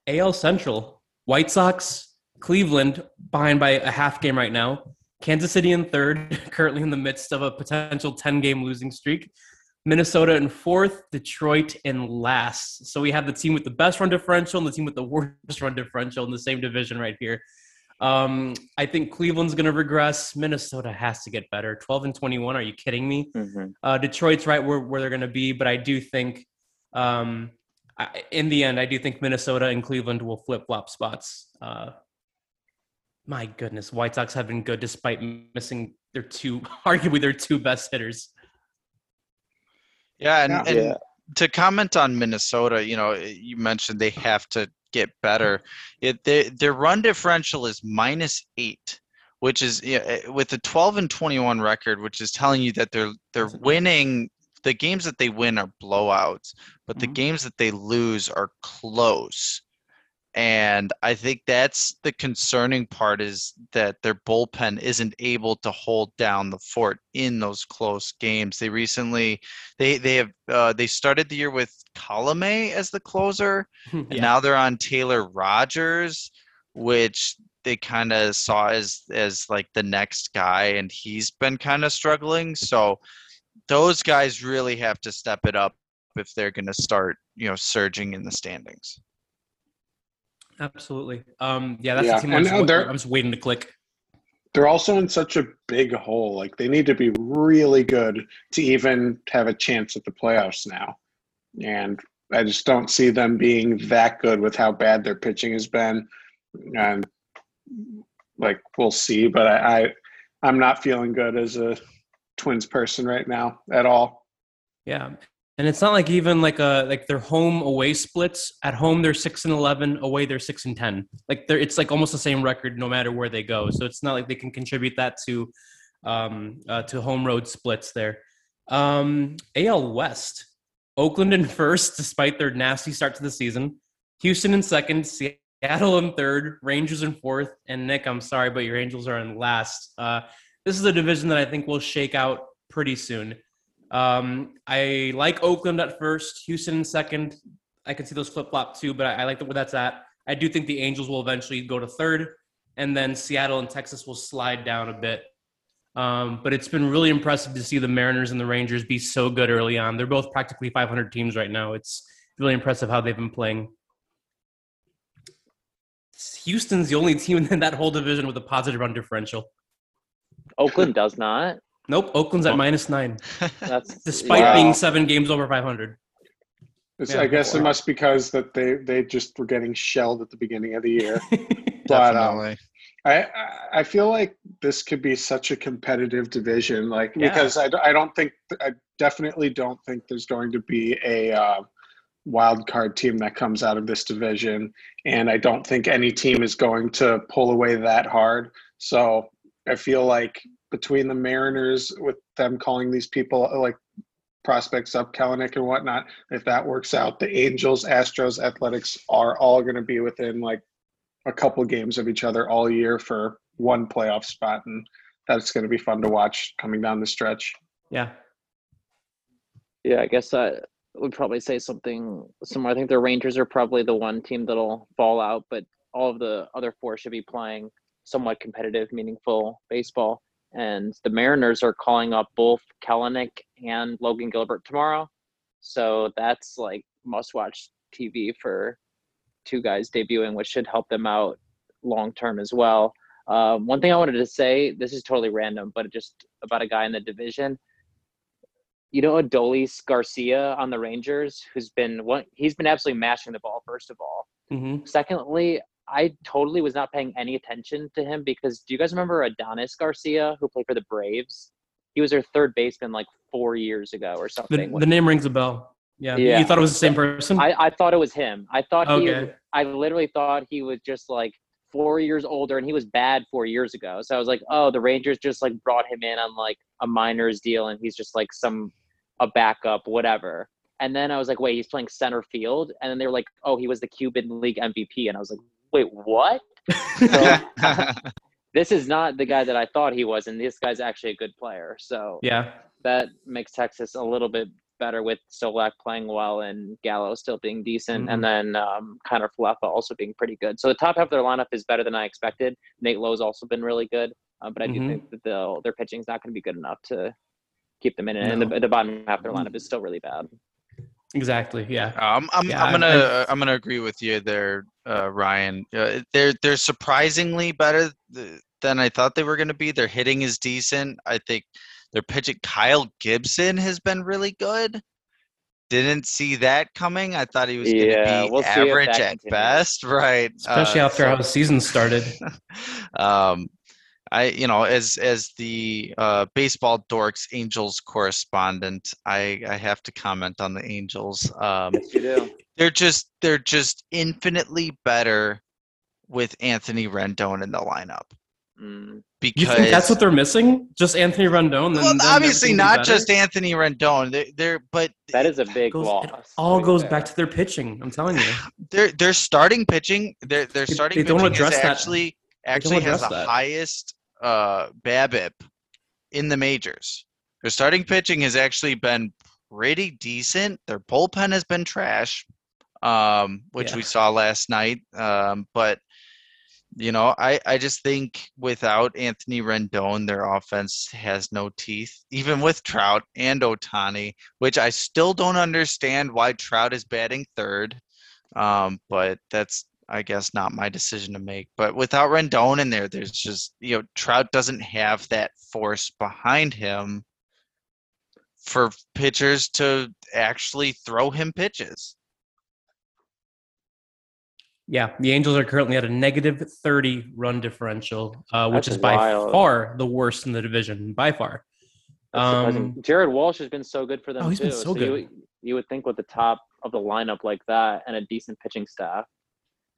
AL Central, White Sox, Cleveland behind by a half game right now. Kansas City in third, currently in the midst of a potential 10 game losing streak. Minnesota in fourth, Detroit in last. So we have the team with the best run differential and the team with the worst run differential in the same division right here. Um, I think Cleveland's going to regress. Minnesota has to get better. 12 and 21. Are you kidding me? Mm-hmm. Uh, Detroit's right where, where they're going to be, but I do think, um, I, in the end, I do think Minnesota and Cleveland will flip flop spots. Uh, my goodness, White Sox have been good despite missing their two, arguably their two best hitters. Yeah, and, Yeah. and Yeah. to comment on Minnesota, you know, you mentioned they have to get better. It they, their run differential is minus eight, which is yeah, eh, with a 12 and 21 record, which is telling you that they're they're winning. The games that they win are blowouts, but the Mhm. games that they lose are close. And I think that's the concerning part is that their bullpen isn't able to hold down the fort in those close games. They recently they they have uh, they started the year with Colome as the closer, and now they're on Taylor Rogers, which they kind of saw as as like the next guy, and he's been kind of struggling. So those guys really have to step it up if they're going to start, you know, surging in the standings. Absolutely. Um, yeah, that's Yeah, the team I'm and, just, wa- they're- I'm just waiting to click. They're also in such a big hole. Like they need to be really good to even have a chance at the playoffs now. And I just don't see them being that good with how bad their pitching has been. And like we'll see, but I, I I'm not feeling good as a Twins person right now at all. Yeah. And it's not like even like a like their home away splits. At home they're six and eleven, away they're six and ten. Like they're it's like almost the same record no matter where they go. So it's not like they can contribute that to um uh, to home road splits there. Um AL West. Oakland in first, despite their nasty start to the season. Houston in second, Seattle in third, Rangers in fourth, and Nick, I'm sorry, but your Angels are in last. Uh, this is a division that I think will shake out pretty soon. Um, I like Oakland at first, Houston in second. I can see those flip flop too, but I, I like the, where that's at. I do think the Angels will eventually go to third, and then Seattle and Texas will slide down a bit. Um, but it's been really impressive to see the Mariners and the Rangers be so good early on. They're both practically 500 teams right now. It's really impressive how they've been playing. Houston's the only team in that whole division with a positive run differential. Oakland does not. Nope, Oakland's at Oh. minus nine, That's despite Wow. being seven games over 500. Yeah, I guess it wow. must because that they they just were getting shelled at the beginning of the year. But, um, Definitely. I I- I feel like this could be such a competitive division, like Yeah. because I, d- I don't think I definitely don't think there's going to be a uh, wild card team that comes out of this division, and I don't think any team is going to pull away that hard. So I feel like between the Mariners, with them calling these people uh, like prospects up, Kelenic and whatnot, if that works out, the Angels, Astros, Athletics are all going to be within like a couple games of each other all year for one playoff spot, and that's going to be fun to watch coming down the stretch. yeah, Yeah, I guess I would probably say something similar. I think the Rangers are probably the one team that'll fall out, but all of the other four should be playing somewhat competitive, meaningful baseball. And the Mariners are calling up both Kelenic and Logan Gilbert tomorrow. So that's like must watch TV for two guys debuting, which should help them out long term as well. Um, one thing I wanted to say, this is totally random, but just about a guy in the division you know Adolis Garcia on the Rangers, who's been what he's been absolutely mashing the ball. First of all, hmm secondly, I totally was not paying any attention to him because do you guys remember Adonis Garcia who played for the Braves? He was their third baseman like four years ago or something. the name rings a bell. Yeah. Yeah. you thought it was the same person. I, I thought it was him. I thought he. Okay. I literally thought he was just like four years older, and he was bad four years ago. So I was like, oh, the Rangers just like brought him in on like a minors deal, and he's just like some a backup, whatever. And then I was like, wait, he's playing center field, and then they were like, oh, he was the Cuban League MVP, and I was like, wait, what? So this is not the guy that I thought he was, and this guy's actually a good player. So yeah, that makes Texas a little bit better with Solak playing well and Gallo still being decent, and then um, Kiner-Falefa also being pretty good. So the top half of their lineup is better than I expected. Nate Lowe's also been really good, uh, but I do Mhm. think that they'll, their pitching's not going to be good enough to keep them in it. And the, the bottom half of their lineup is still really bad. Exactly. Yeah. Um, I'm Yeah, I'm gonna I- I'm gonna agree with you there, uh, Ryan. Uh, they're they're surprisingly better th- than I thought they were gonna be. Their hitting is decent. I think their pitching. Kyle Gibson has been really good. Didn't see that coming. I thought he was gonna Yeah, be we'll average at continues. best. Right. Especially Uh, after so- how the season started. um, I you know as as the uh, baseball dorks Angels correspondent, I I have to comment on the Angels. Um, Yes, you do. they're just they're just infinitely better with Anthony Rendon in the lineup Mm. because You think that's what they're missing? Just Anthony Rendon? Then, well, then obviously everything will be not just Anthony Rendon. They're, they're but That is a big Goes- loss. it to all goes fair. back to their pitching. I'm telling you. their their starting pitching their their They- starting they don't pitching address is that. actually actually has the that. highest uh BABIP in the majors. Their starting pitching has actually been pretty decent. Their bullpen has been trash, um, which Yeah. we saw last night. Um, but you know, I, I just think without Anthony Rendon, their offense has no teeth, even with Trout and Ohtani, which I still don't understand why Trout is batting third. Um, but that's I guess not my decision to make. But without Rendon in there, there's just you know Trout doesn't have that force behind him for pitchers to actually throw him pitches. Yeah, the Angels are currently at a negative 30 run differential, uh, which That's is by wild. far the worst in the division, by far. Um, Jared Walsh has been so good for them Oh, he's too. been so You, good. would- you would think with the top of the lineup like that and a decent pitching staff,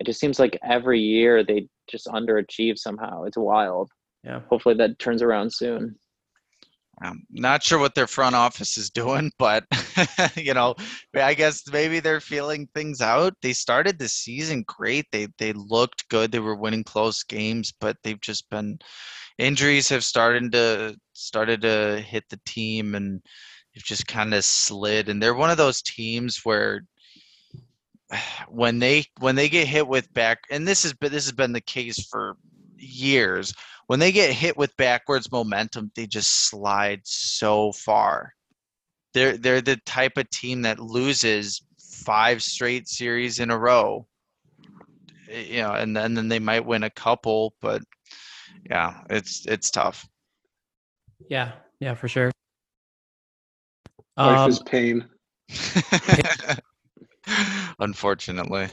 it just seems like every year they just underachieve somehow. It's wild. Yeah. Hopefully that turns around soon. I'm not sure what their front office is doing, but you know, I guess maybe they're feeling things out. They started the season great. They they looked good. They were winning close games, but they've just been injuries have started to started to hit the team, and they've just kind of slid, and they're one of those teams where when they when they get hit with back, and this is but this has been the case for years. When they get hit with backwards momentum, they just slide so far. They're they're the type of team that loses five straight series in a row. You know, and then then they might win a couple, but yeah, it's it's tough. Yeah, yeah, for sure. Life Um, is pain. Unfortunately.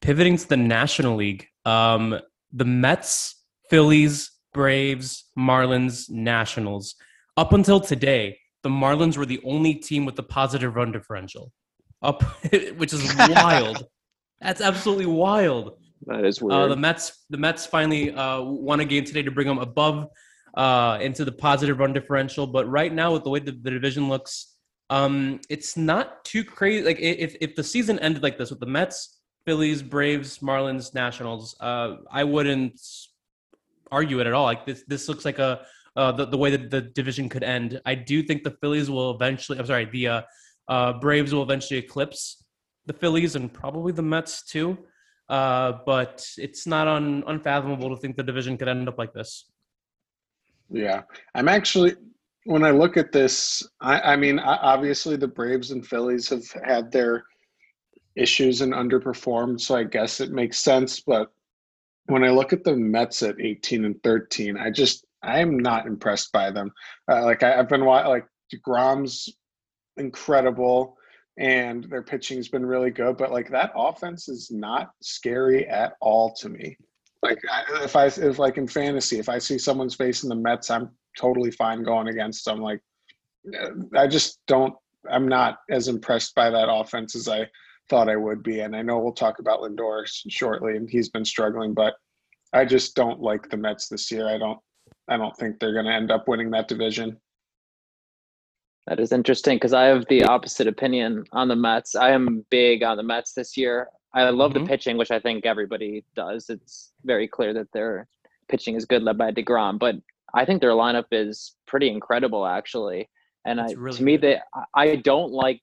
pivoting to the National League, um, the Mets, Phillies, Braves, Marlins, Nationals. Up until today, the Marlins were the only team with a positive run differential. Up, which is wild. That's absolutely wild. That is weird. Uh, the Mets, the Mets finally uh, won a game today to bring them above uh, into the positive run differential. But right now, with the way the, the division looks, um, it's not too crazy. Like if if the season ended like this with the Mets, Phillies, Braves, Marlins, Nationals, uh, I wouldn't argue it at all. Like this, this looks like a uh, the the way that the division could end. I do think the Phillies will eventually. I'm sorry, the uh, uh, Braves will eventually eclipse the Phillies and probably the Mets too. Uh, but it's not un, unfathomable to think the division could end up like this. Yeah, I'm actually when I look at this, I, I mean, obviously the Braves and Phillies have had their issues and underperformed, so I guess it makes sense. But when I look at the Mets at 18 and 13, I just I'm not impressed by them. Uh, like I, I've been like Degrom's incredible, and their pitching's been really good, but like that offense is not scary at all to me. Like if I if like in fantasy, if I see someone's face in the Mets, I'm totally fine going against them. Like I just don't. I'm not as impressed by that offense as I thought I would be. And I know we'll talk about Lindor shortly, and he's been struggling, but I just don't like the Mets this year. I don't. I don't think they're going to end up winning that division. That is interesting because I have the opposite opinion on the Mets. I am big on the Mets this year. I love Mhm. the pitching, which I think everybody does. It's very clear that their pitching is good, led by Degrom. But I think their lineup is pretty incredible, actually. And I, really to me, good. they I- I don't like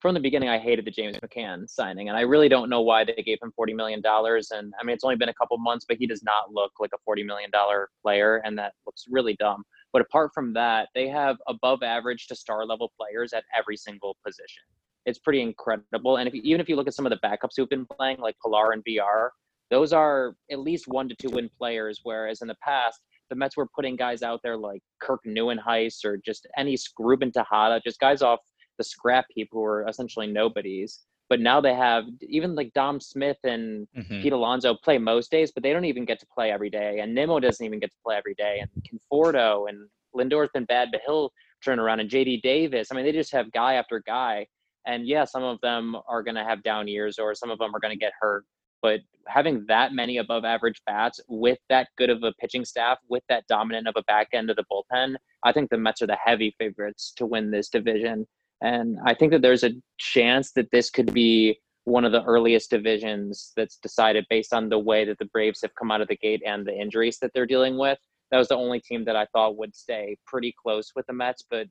from the beginning. I hated the James McCann signing, and I really don't know why they gave him forty million dollars. And I mean, it's only been a couple months, but he does not look like a forty million dollar player, and that looks really dumb. But apart from that, they have above average to star level players at every single position. It's pretty incredible. And if you, even if you look at some of the backups who've been playing, like Pillar and Villar, those are at least one to two win players. Whereas in the past, the Mets were putting guys out there like Kirk Nieuwenhuis or just any Ruben Tejada, just guys off the scrap heap who were essentially nobodies. But now they have even like Dom Smith and Mhm. Pete Alonso play most days, but they don't even get to play every day. And Nimmo doesn't even get to play every day. And Conforto and Lindor's been bad, but he'll turn around. And JD Davis. I mean, they just have guy after guy. And yeah, some of them are going to have down years or some of them are going to get hurt. But having that many above average bats with that good of a pitching staff, with that dominant of a back end of the bullpen, I think the Mets are the heavy favorites to win this division. And I think that there's a chance that this could be one of the earliest divisions that's decided based on the way that the Braves have come out of the gate and the injuries that they're dealing with. That was the only team that I thought would stay pretty close with the Mets, but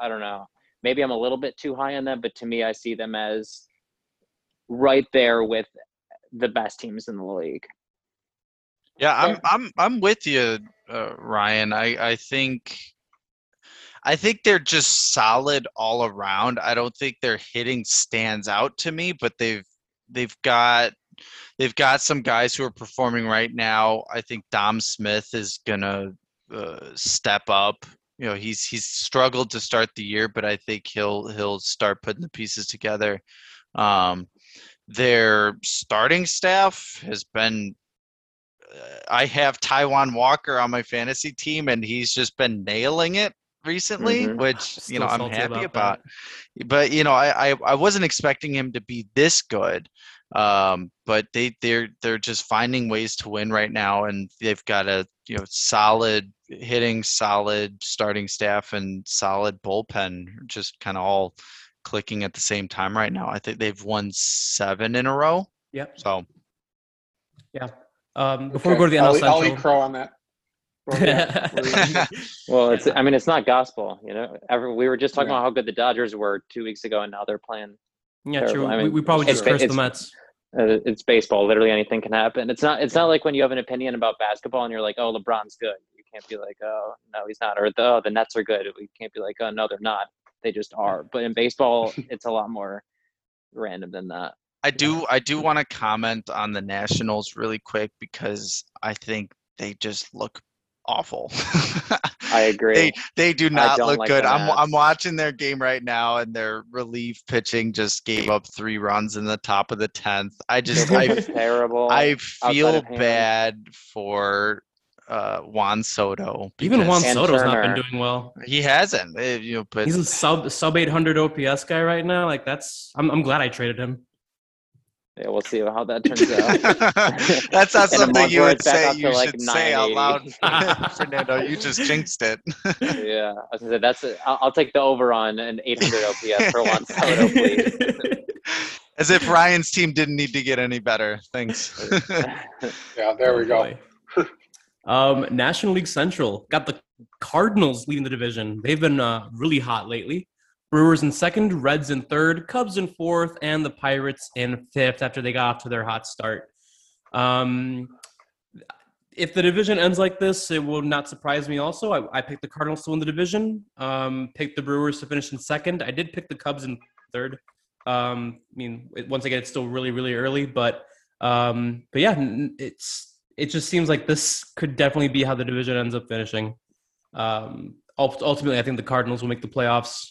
I don't know. Maybe I'm a little bit too high on them, but to me, I see them as right there with the best teams in the league. Yeah, I'm I'm I'm with you, uh, Ryan. I I think I think they're just solid all around. I don't think their hitting stands out to me, but they've they've got they've got some guys who are performing right now. I think Dom Smith is gonna uh, step up. You know, he's he's struggled to start the year, but I think he'll he'll start putting the pieces together. Um, their starting staff has been uh, I have Taijuan Walker on my fantasy team, and he's just been nailing it recently, Mhm. which you know I'm happy about about. But you know, I, I I wasn't expecting him to be this good. Um, but they they're they're just finding ways to win right now, and they've got a you know solid hitting, solid starting staff, and solid bullpen, just kind of all clicking at the same time right now. I think they've won seven in a row. Yep. So Yeah. Um, before we go to the NL I'll, I'll Central, eat crow on that. Well, yeah, we're- Well, it's I mean it's not gospel, you know. Every, we were just talking Yeah. about how good the Dodgers were two weeks ago, and now they're playing. yeah, Terrible. true. I we, mean, we probably it's just cursed the it's- Mets. Uh, it's baseball. Literally anything can happen. It's not. It's not like when you have an opinion about basketball and you're like, "Oh, LeBron's good." You can't be like, "Oh, no, he's not," or "Oh, the Nets are good." We can't be like, "Oh, no, they're not." They just are. But in baseball, it's a lot more random than that. I do I do want to comment on the Nationals really quick because I think they just look awful. I agree. they they do not look like good. I'm I'm watching their game right now and their relief pitching just gave up 3 runs in the top of the 10th. I just I terrible. I feel bad for uh Juan Soto. Even Juan because And Soto's not been doing well. he hasn't. eh, You know, but He's a sub sub 800 OPS guy right now. Like that's I'm I'm glad I traded him. Yeah, we'll see how that turns out. That's not something you would say. You like, should say out loud, 980. Fernando. You just jinxed it. yeah, I was gonna say that's. A, I'll, I'll take the over on an 800 OPS for Juan Soto, please. As if Ryan's team didn't need to get any better. Thanks. yeah, there we go. Um, National League Central got the Cardinals leading the division. They've been uh, really hot lately. Brewers in second, Reds in third, Cubs in fourth, and the Pirates in fifth after they got off to their hot start. Um, if the division ends like this, it will not surprise me. Also, I, I picked the Cardinals to win the division. Um, picked the Brewers to finish in second. I did pick the Cubs in third. Um, I mean, once again, it's still really, really early, but um, but yeah, it's it just seems like this could definitely be how the division ends up finishing. Um, ultimately, I think the Cardinals will make the playoffs.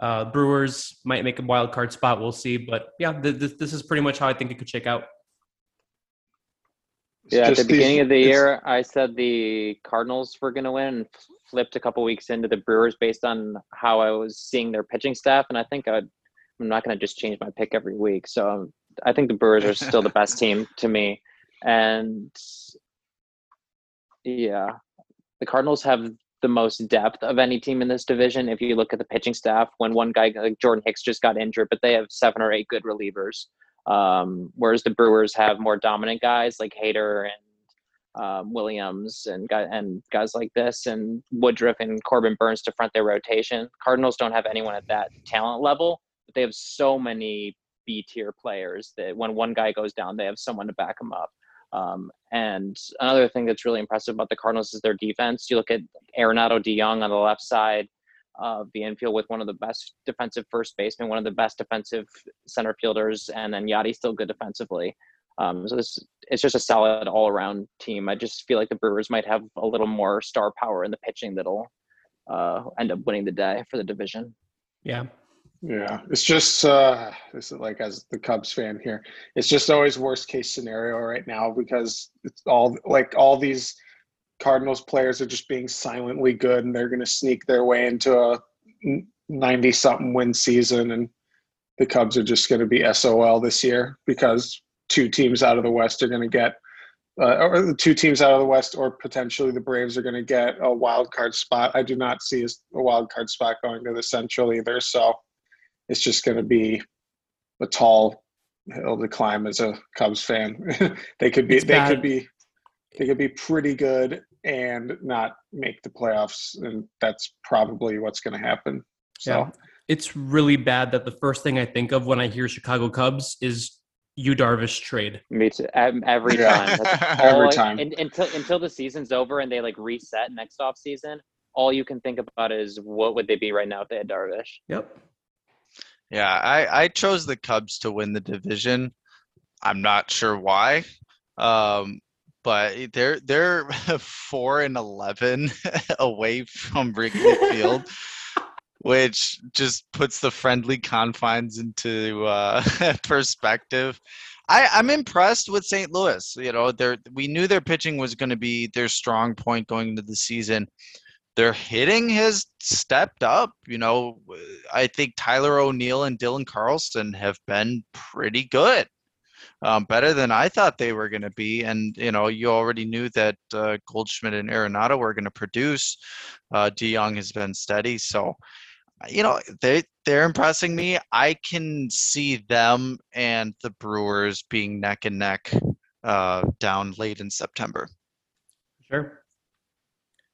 Uh, Brewers might make a wild card spot. We'll see, but yeah, th- this this is pretty much how I think it could shake out. It's yeah, at the just these- beginning of the year, I said the Cardinals were going to win, and flipped a couple weeks into the Brewers based on how I was seeing their pitching staff, and I think I'd, I'm not going to just change my pick every week. So um, I think the Brewers are still the best team to me, and yeah, the Cardinals have the most depth of any team in this division. If you look at the pitching staff, when one guy like Jordan Hicks just got injured, but they have seven or eight good relievers. Um, whereas the Brewers have more dominant guys like Hader and um, Williams and guy, and guys like this and Woodruff and Corbin Burnes to front their rotation. Cardinals don't have anyone at that talent level, but they have so many B tier players that when one guy goes down, they have someone to back them up. Um, and another thing that's really impressive about the Cardinals is their defense. You look at Arenado DeJong on the left side of the infield with one of the best defensive first basemen, one of the best defensive center fielders, and then Yadi's still good defensively. Um, so this it's just a solid all around team. I just feel like the Brewers might have a little more star power in the pitching that'll uh, end up winning the day for the division. Yeah, Yeah, it's just uh, this is like as the Cubs fan here, it's just always worst case scenario right now because it's all like all these Cardinals players are just being silently good and they're going to sneak their way into a ninety something win season and the Cubs are just going to be SOL this year because two teams out of the West are going to get. Uh, or the two teams out of the West, or potentially the Braves are going to get a wild card spot. I do not see a wild card spot going to the Central either. So, it's just going to be a tall hill to climb as a Cubs fan. they could be It's they bad. could be they could be pretty good and not make the playoffs, and that's probably what's going to happen. So yeah. It's really bad that the first thing I think of when I hear Chicago Cubs is you Darvish trade. Me too. Every time. Every all I- time. until until the season's over and they like reset next off season. All you can think about is what would they be right now if they had Darvish? Yep. Yeah, I, I chose the Cubs to win the division. I'm not sure why. Um, but they're they're four and eleven away from Wrigley Field, which just puts the friendly confines into uh, perspective. I, I'm impressed with St. Louis. You know, they we knew their pitching was going to be their strong point going into the season. Their hitting has stepped up. You know, I think Tyler O'Neill and Dylan Carlson have been pretty good, um, better than I thought they were going to be. And you know, you already knew that uh, Goldschmidt and Arenado were going to produce. Uh, DeJong has been steady, so you know they they're impressing me. I can see them and the Brewers being neck and neck uh, down late in September. Sure.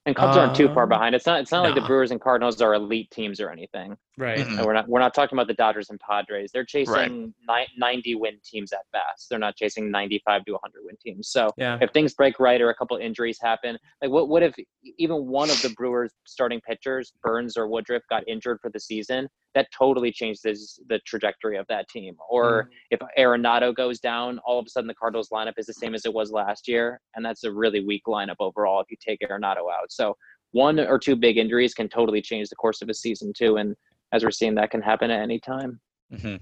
And Cubs aren't too far Um, behind. It's not. It's not like the. Brewers and Cardinals are elite teams or anything. Right. Mhm. And we're not. We're not talking about the Dodgers and Padres. They're chasing ni- 90 win teams at best. They're not chasing 95 to 100 win teams. So Yeah. if things break right or a couple injuries happen, like what what if even one of the Brewers starting pitchers, Burnes or Woodruff, got injured for the season? That totally changes the trajectory of that team. Or if Arenado goes down, all of a sudden the Cardinals lineup is the same as it was last year, and that's a really weak lineup overall if you take Arenado out. So one or two big injuries can totally change the course of a season too, and as we're seeing, that can happen at any time. Mhm.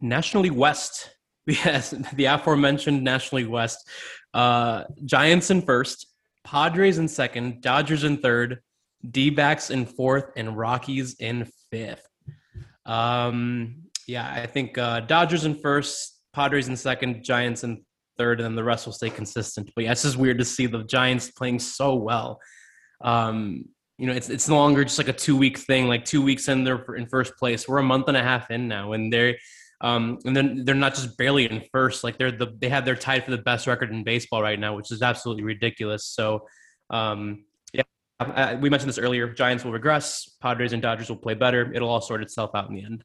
National League West. Yes, the aforementioned Nationally West. Uh, Giants in first, Padres in second, Dodgers in third, D backs in fourth, and Rockies in fifth. Um, yeah, I think uh, Dodgers in first, Padres in second, Giants in third, and then the rest will stay consistent. But yeah, it's just weird to see the Giants playing so well. Um, you know, it's it's no longer just like a two week thing. Like two weeks in, they're in first place. We're a month and a half in now, and they're um, and then they're not just barely in first. Like they're the they have their tied for the best record in baseball right now, which is absolutely ridiculous. So, um, yeah, I, we mentioned this earlier. Giants will regress. Padres and Dodgers will play better. It'll all sort itself out in the end.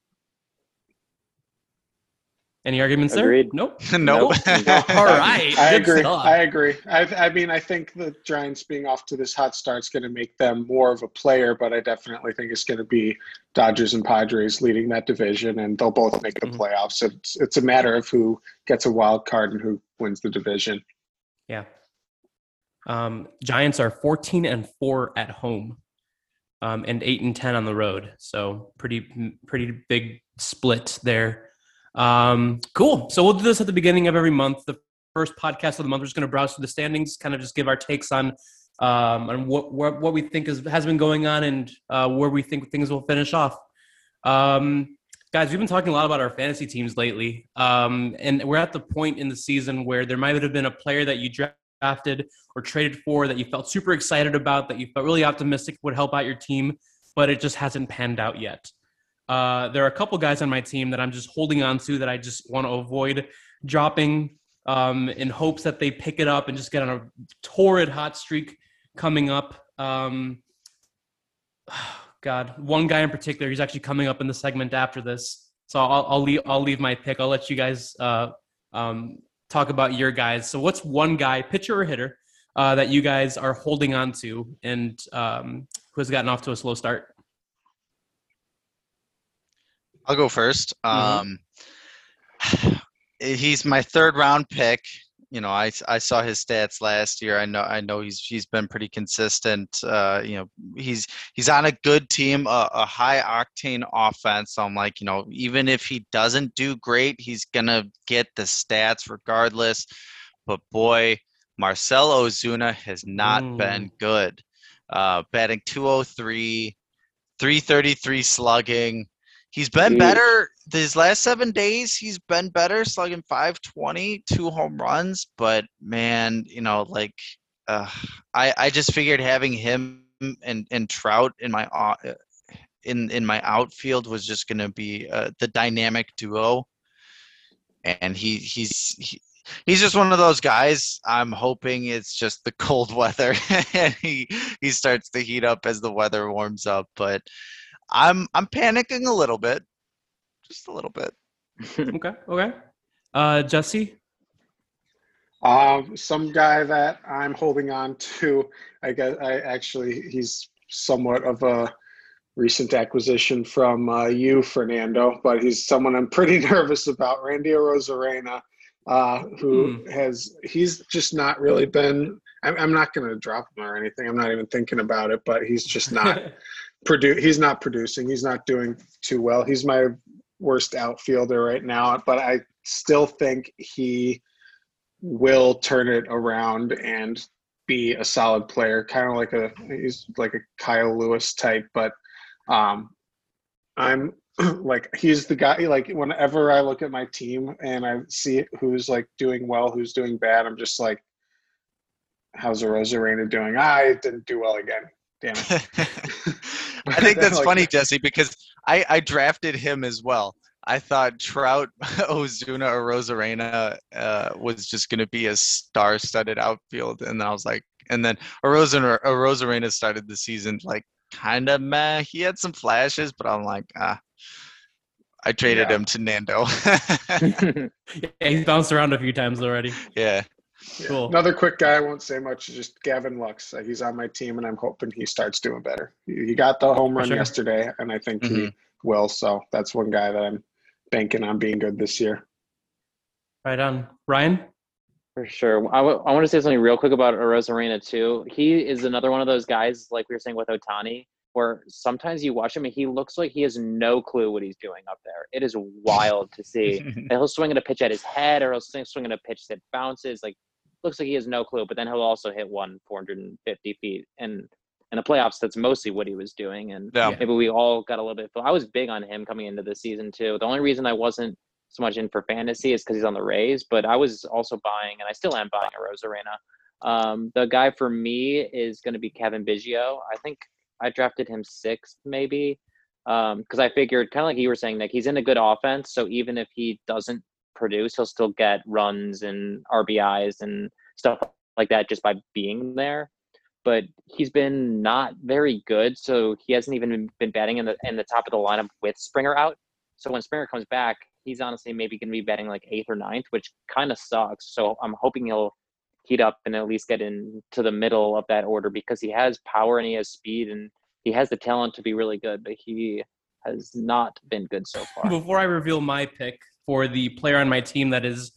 Any arguments Agreed. there? Nope. Nope. All right. I Good agree. stuff. I agree. I, I mean, I think the Giants being off to this hot start is going to make them more of a player, but I definitely think it's going to be Dodgers and Padres leading that division, and they'll both make the Mhm. playoffs. It's it's a matter of who gets a wild card and who wins the division. Yeah. Um, Giants are 14 and 4 at home um, and 8 and 10 on the road. So pretty pretty big split there. Um, cool. So we'll do this at the beginning of every month. The first podcast of the month, we're just going to browse through the standings, kind of just give our takes on um, on what, what what we think is, has been going on and uh, where we think things will finish off. Um, guys, we've been talking a lot about our fantasy teams lately, um, and we're at the point in the season where there might have been a player that you drafted or traded for that you felt super excited about, that you felt really optimistic would help out your team, but it just hasn't panned out yet. Uh, there are a couple guys on my team that I'm just holding on to that I just want to avoid dropping um, in hopes that they pick it up and just get on a torrid hot streak coming up. Um, God, one guy in particular, he's actually coming up in the segment after this. So I'll, I'll leave. I'll leave my pick. I'll let you guys uh, um, talk about your guys. So what's one guy, pitcher or hitter, uh, that you guys are holding on to and um, who has gotten off to a slow start? I'll go 1st Mhm. Um, he's my third round pick. You know, I, I saw his stats last year. I know I know he's he's been pretty consistent. Uh, you know, he's he's on a good team, a, a high octane offense. So I'm like, you know, even if he doesn't do great, he's gonna get the stats regardless. But boy, Marcel Ozuna has not Mm. been good. Uh, batting 203, 333 slugging. He's been Jeez. better these last seven days. He's been better, slugging 520, two home runs. But man, you know, like uh, I I just figured having him and and Trout in my uh, in in my outfield was just going to be uh, the dynamic duo. And he he's he, he's just one of those guys. I'm hoping it's just the cold weather and he he starts to heat up as the weather warms up. But I'm I'm panicking a little bit, just a little bit. Okay. Okay. Uh, Jesse. Um, some guy that I'm holding on to, I guess I actually he's somewhat of a recent acquisition from uh, you, Fernando, but he's someone I'm pretty nervous about. Randy Arozarena, uh, who has he's just not really been. I'm, I'm not going to drop him or anything. I'm not even thinking about it, but he's just not He's not producing. He's not doing too well. He's my worst outfielder right now, but I still think he will turn it around and be a solid player, kind of like a he's like a Kyle Lewis type. But um, I'm like he's the guy. Like whenever I look at my team and I see who's like doing well, who's doing bad, I'm just like, how's Arozarena doing? I didn't do well again. Damn it. I think that's Like- funny, Jesse, because I, I drafted him as well. I thought Trout, Ozuna, or Arozarena uh, was just going to be a star-studded outfield, and then I was like, And then Arozarena, Arozarena started the season like kind of meh. He had some flashes, but I'm like, ah. I traded Yeah. him to Nando. Yeah, he's bounced around a few times already. yeah. Yeah. Cool. Another quick guy, I won't say much, just Gavin Lux. Uh, He's on my team, and I'm hoping he starts doing better. He he got the home run sure. yesterday, and I think he Mhm. will. So that's one guy that I'm banking on being good this year. Right on. Ryan? For sure. I want to say something real quick about Arozarena too. He is another one of those guys, like we were saying with Ohtani, where sometimes you watch him and he looks like he has no clue what he's doing up there. It is wild to see. And he'll swing at a pitch at his head, or he'll swing, swing at a pitch that bounces. Like looks like he has no clue, but then he'll also hit one 450 feet. And in the playoffs, that's mostly what he was doing. And Yeah. Yeah. maybe we all got a little bit. I was big on him coming into the season too. The only reason I wasn't so much in for fantasy is because he's on the Rays, but I was also buying, and I still am buying Arozarena. Um, the guy for me is going to be Cavan Biggio. I think I drafted him sixth, maybe, because I figured kind of like you were saying, Nick, he's in a good offense, so even if he doesn't produce, he'll still get runs and RBIs and stuff like that just by being there. But he's been not very good, so he hasn't even been batting in the in the top of the lineup with Springer out. So when Springer comes back, he's honestly maybe going to be batting like eighth or ninth, which kind of sucks. So I'm hoping he'll heat up and at least get into the middle of that order because he has power and he has speed and he has the talent to be really good, but he has not been good so far. Before I reveal my pick for the player on my team that is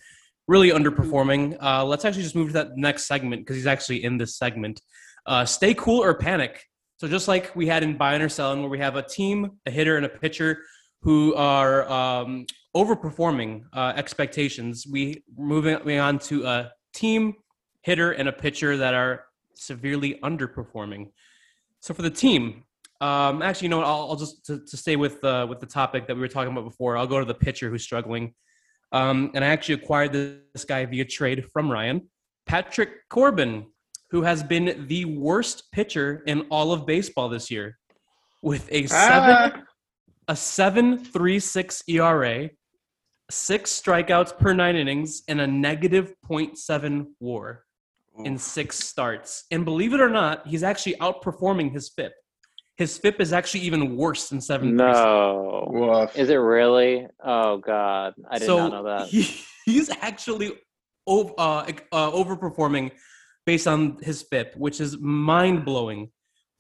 really underperforming, uh, let's actually just move to that next segment because he's actually in this segment. Uh, stay cool or panic. So just like we had in buying or selling, where we have a team, a hitter, and a pitcher who are um, overperforming uh, expectations, we moving on to a team, hitter, and a pitcher that are severely underperforming. So for the team, um, actually, you know what? I'll, I'll just to, to stay with uh, with the topic that we were talking about before. I'll go to the pitcher who's struggling, um, and I actually acquired this guy via trade from Ryan, Patrick Corbin, who has been the worst pitcher in all of baseball this year, with a seven Ah, a seven three six ERA, six strikeouts per nine innings, and a negative 0.7 WAR in six starts. And believe it or not, he's actually outperforming his FIP. His FIP is actually even worse than seven. No. woof. Is it really? Oh God, I did so not know that. He, he's actually ov- uh, uh, overperforming based on his FIP, which is mind blowing.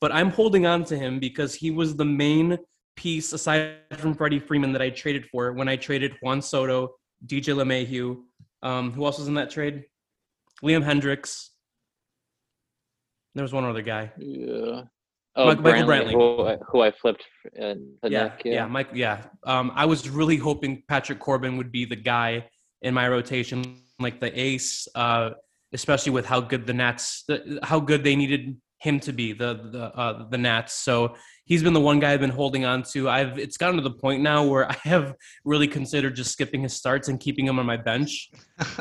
But I'm holding on to him because he was the main piece, aside from Freddie Freeman, that I traded for when I traded Juan Soto, DJ LeMahieu. Um, who else was in that trade? Liam Hendriks. There was one other guy. Yeah. Oh, Michael Brantley, Brantley. who, I- who I flipped uh, the yeah, neck. yeah, Mike. Yeah, um, I was really hoping Patrick Corbin would be the guy in my rotation, like the ace, uh, especially with how good the Nats, the, how good they needed him to be, the the uh, the Nats. So he's been the one guy I've been holding on to. I've it's gotten to the point now where I have really considered just skipping his starts and keeping him on my bench,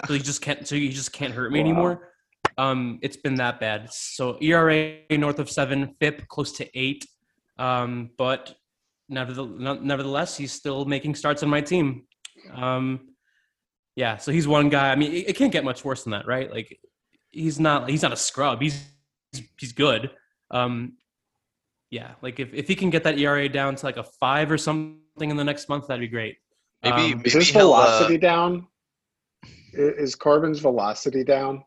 so he just can't, so he just can't hurt me Wow. anymore. Um, it's been that bad. So ERA north of seven, FIP close to eight. Um, but nevertheless, nevertheless, he's still making starts on my team. Um, yeah, so he's one guy. I mean, it, it can't get much worse than that, right? Like, he's not he's not a scrub. He's he's good. Um, yeah, like if, if he can get that ERA down to like a five or something in the next month, that'd be great. Maybe, Um, maybe Is his he'll, uh, velocity down? Is Corbin's velocity down?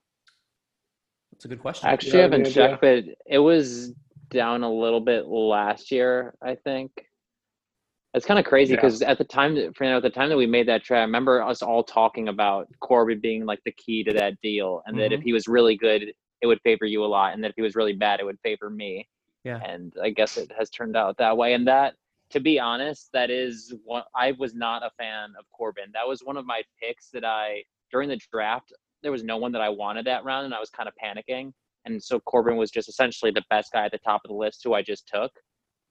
That's a good question. Actually, I haven't yeah, checked, but it was down a little bit last year. I think it's kind of crazy Yeah. because at the time, that, Fernando, at the time that we made that trade, I remember us all talking about Corbin being like the key to that deal, and that if Mhm. he was really good, it would favor you a lot, and that if he was really bad, it would favor me. Yeah. And I guess it has turned out that way. And that, to be honest, that is what I was not a fan of Corbin. That was one of my picks that I during the draft. There was no one that I wanted that round, and I was kind of panicking. And so Corbin was just essentially the best guy at the top of the list, who I just took.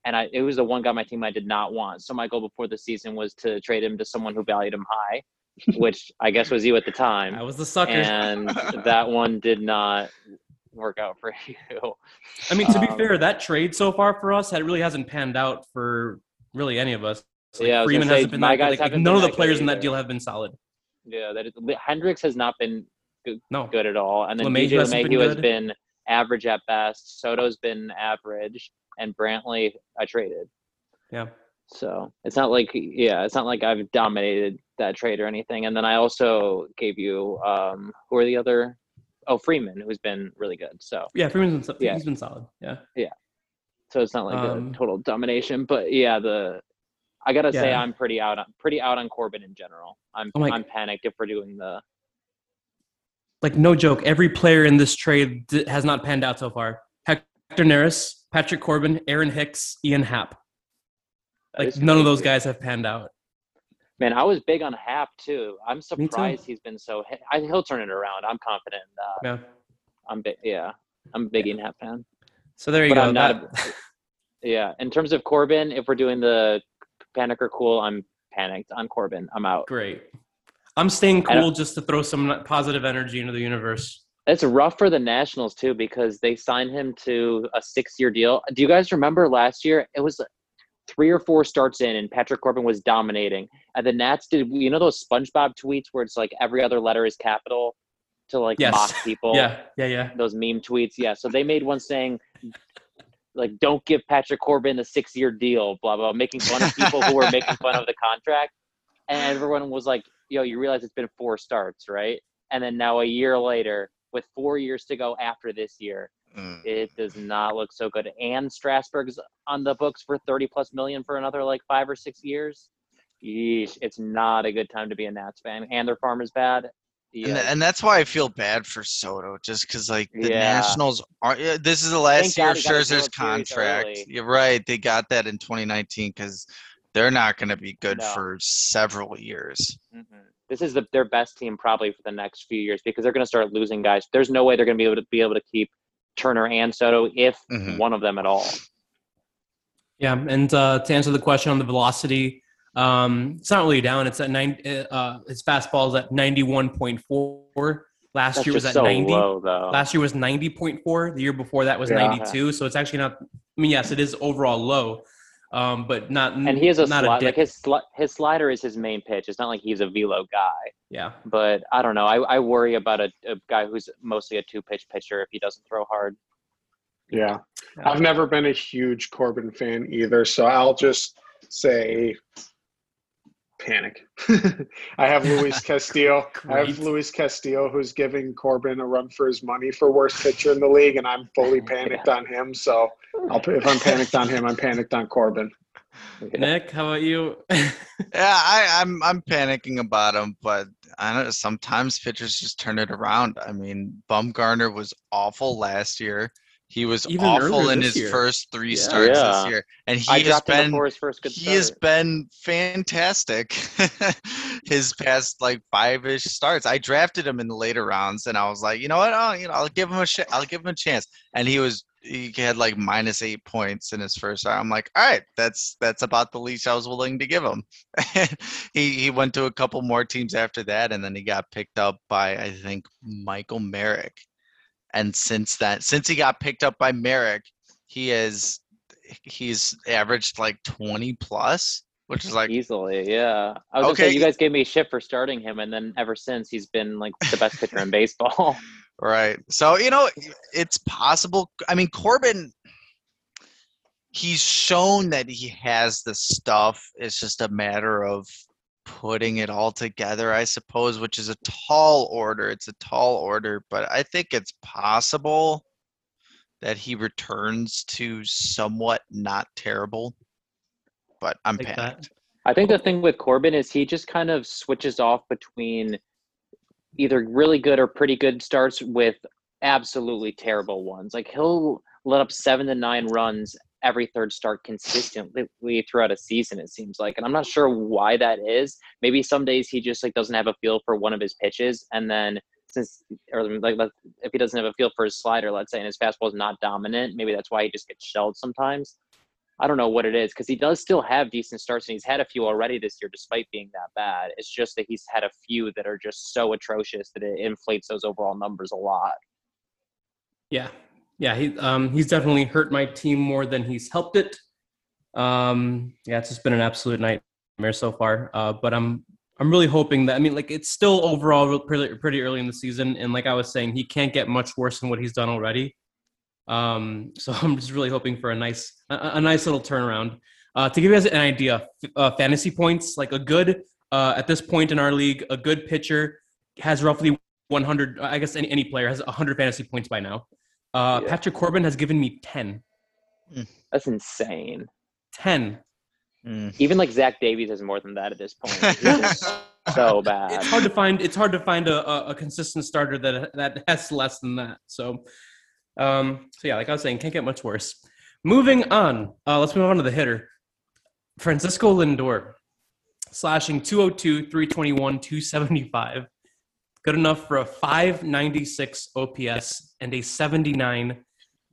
And I, it was the one guy on my team I did not want. So my goal before the season was to trade him to someone who valued him high, which I guess was you at the time I was the sucker. and that one did not work out for you. I mean, to be Um, fair, that trade so far for us, that really hasn't panned out for really any of us. Like, Yeah, I was gonna Freeman hasn't been my that, guys like, none of the players in that deal have been solid. Yeah, that is, Hendriks has not been No, good at all, and then LeMahieu DJ hasn't been has good. been average at best. Soto's been average, and Brantley I traded. Yeah. So it's not like yeah, it's not like I've dominated that trade or anything. And then I also gave you um who are the other oh Freeman who's been really good. So Yeah, Freeman's been, Yeah. he's been solid. Yeah. Yeah. So it's not like Um, a total domination. But yeah, the I gotta say I'm pretty out on pretty out on Corbin in general. I'm Oh I'm panicked if we're doing the Like no joke, every player in this trade has not panned out so far. Hector Neris, Patrick Corbin, Aaron Hicks, Ian Happ. Like none of those guys have panned out. Man, I was big on Happ too. I'm too. surprised he's been so. I, he'll turn it around. I'm confident in that. Yeah. I'm big. Yeah, I'm a big Ian Happ fan. So there you But go. I'm not That- Yeah, in terms of Corbin, if we're doing the panic or cool, I'm panicked on Corbin. I'm out. great. I'm staying cool just to throw some positive energy into the universe. It's rough for the Nationals too because they signed him to a six-year deal. Do you guys remember last year? It was three or four starts in, and Patrick Corbin was dominating. And the Nats did. You know those SpongeBob tweets where it's like every other letter is capital to like Yes. mock people. Yeah, yeah, yeah. those meme tweets. Yeah, so they made one saying, like, "Don't give Patrick Corbin a six-year deal," blah blah, making fun of people who were making fun of the contract, and everyone was like, "Yo, you realize it's been four starts, right?" And then now a year later, with four years to go after this year, Mm. it does not look so good. And Strasburg's on the books for thirty plus million for another like five or six years. Yeesh, it's not a good time to be a Nats fan, and their farm is bad. And, Yeah, th- and that's why I feel bad for Soto, just because like the Yeah. Nationals are. This is the last Thank year of he Scherzer's contract. You're right. They got that in 2019 because they're not going to be good No. for several years. Mhm. This is the, their best team probably for the next few years because they're going to start losing guys. There's no way they're going to be able to be able to keep Turner and Soto if Mhm. one of them at all. Yeah, and uh, to answer the question on the velocity, um, it's not really down. It's at nine. Uh, his fastball is at ninety-one point four. Last That's year was at so ninety. low. Last year was ninety point four. The year before that was Yeah. ninety-two. So it's actually not. I mean, yes, it is overall low, um, but not. and he has a not slide dip. like his sli- his slider is his main pitch. It's not like he's a velo guy. yeah, But I don't know. I, I worry about a, a guy who's mostly a two pitch pitcher if he doesn't throw hard. Yeah. I've never been a huge Corbin fan either, so I'll just say panic. I have Luis Castillo. I have Luis Castillo who's giving Corbin a run for his money for worst pitcher in the league, and I'm fully panicked on him. So I'll, if I'm panicked on him, I'm panicked on Corbin. Nick, how about you? Yeah, I, I'm I'm panicking about him, but I don't know. Sometimes pitchers just turn it around. I mean, Bumgarner was awful last year. He was Even awful in his year. first three Yeah. starts Yeah. this year, and he I has been before his first good he has been fantastic his past like five-ish starts. I drafted him in the later rounds, and I was like, you know what? Oh, you know, I'll give him a sh- I'll give him a chance. And he was he had like minus eight points in his first start. I'm like, all right, that's that's about the least I was willing to give him. he he went to a couple more teams after that, and then he got picked up by I think Michael Merrick. And since that, since he got picked up by Merrick, he is he's averaged like 20 plus, which is like Easily, yeah. I was gonna Okay. say you guys gave me shit for starting him, and then ever since he's been like the best pitcher in baseball. Right. So, you know, it's possible. I mean, Corbin, he's shown that he has the stuff. It's just a matter of putting it all together, I suppose, which is a tall order. It's a tall order, but I think it's possible that he returns to somewhat not terrible. But I'm Like that. panicked. I think the thing with Corbin is he just kind of switches off between either really good or pretty good starts with absolutely terrible ones. Like he'll let up seven to nine runs every third start consistently throughout a season, it seems like. And I'm not sure why that is. Maybe some days he just like doesn't have a feel for one of his pitches and then since or like if he doesn't have a feel for his slider, let's say, and his fastball is not dominant, maybe that's why he just gets shelled sometimes. I don't know what it is because he does still have decent starts and he's had a few already this year despite being that bad. It's just that he's had a few that are just so atrocious that it inflates those overall numbers a lot. Yeah, yeah. He um he's definitely hurt my team more than he's helped it. Um, yeah, it's just been an absolute nightmare so far. Uh, but I'm I'm really hoping that I mean like it's still overall pretty pretty early in the season, and like I was saying, he can't get much worse than what he's done already. Um, so I'm just really hoping for a nice, a, a nice little turnaround. Uh, to give you guys an idea, uh, fantasy points like a good uh, at this point in our league, a good pitcher has roughly 100. I guess any, any player has 100 fantasy points by now. Uh, Yeah. Patrick Corbin has given me 10. That's insane. 10. Mm. Even like Zach Davies has more than that at this point. So bad. It's hard to find. It's hard to find a, a, a consistent starter that that has less than that. So, um, so yeah, like I was saying, can't get much worse. Moving on. Uh, let's move on to the hitter. Francisco Lindor, slashing 202, 321, 275. Good enough for a 596 OPS and a 79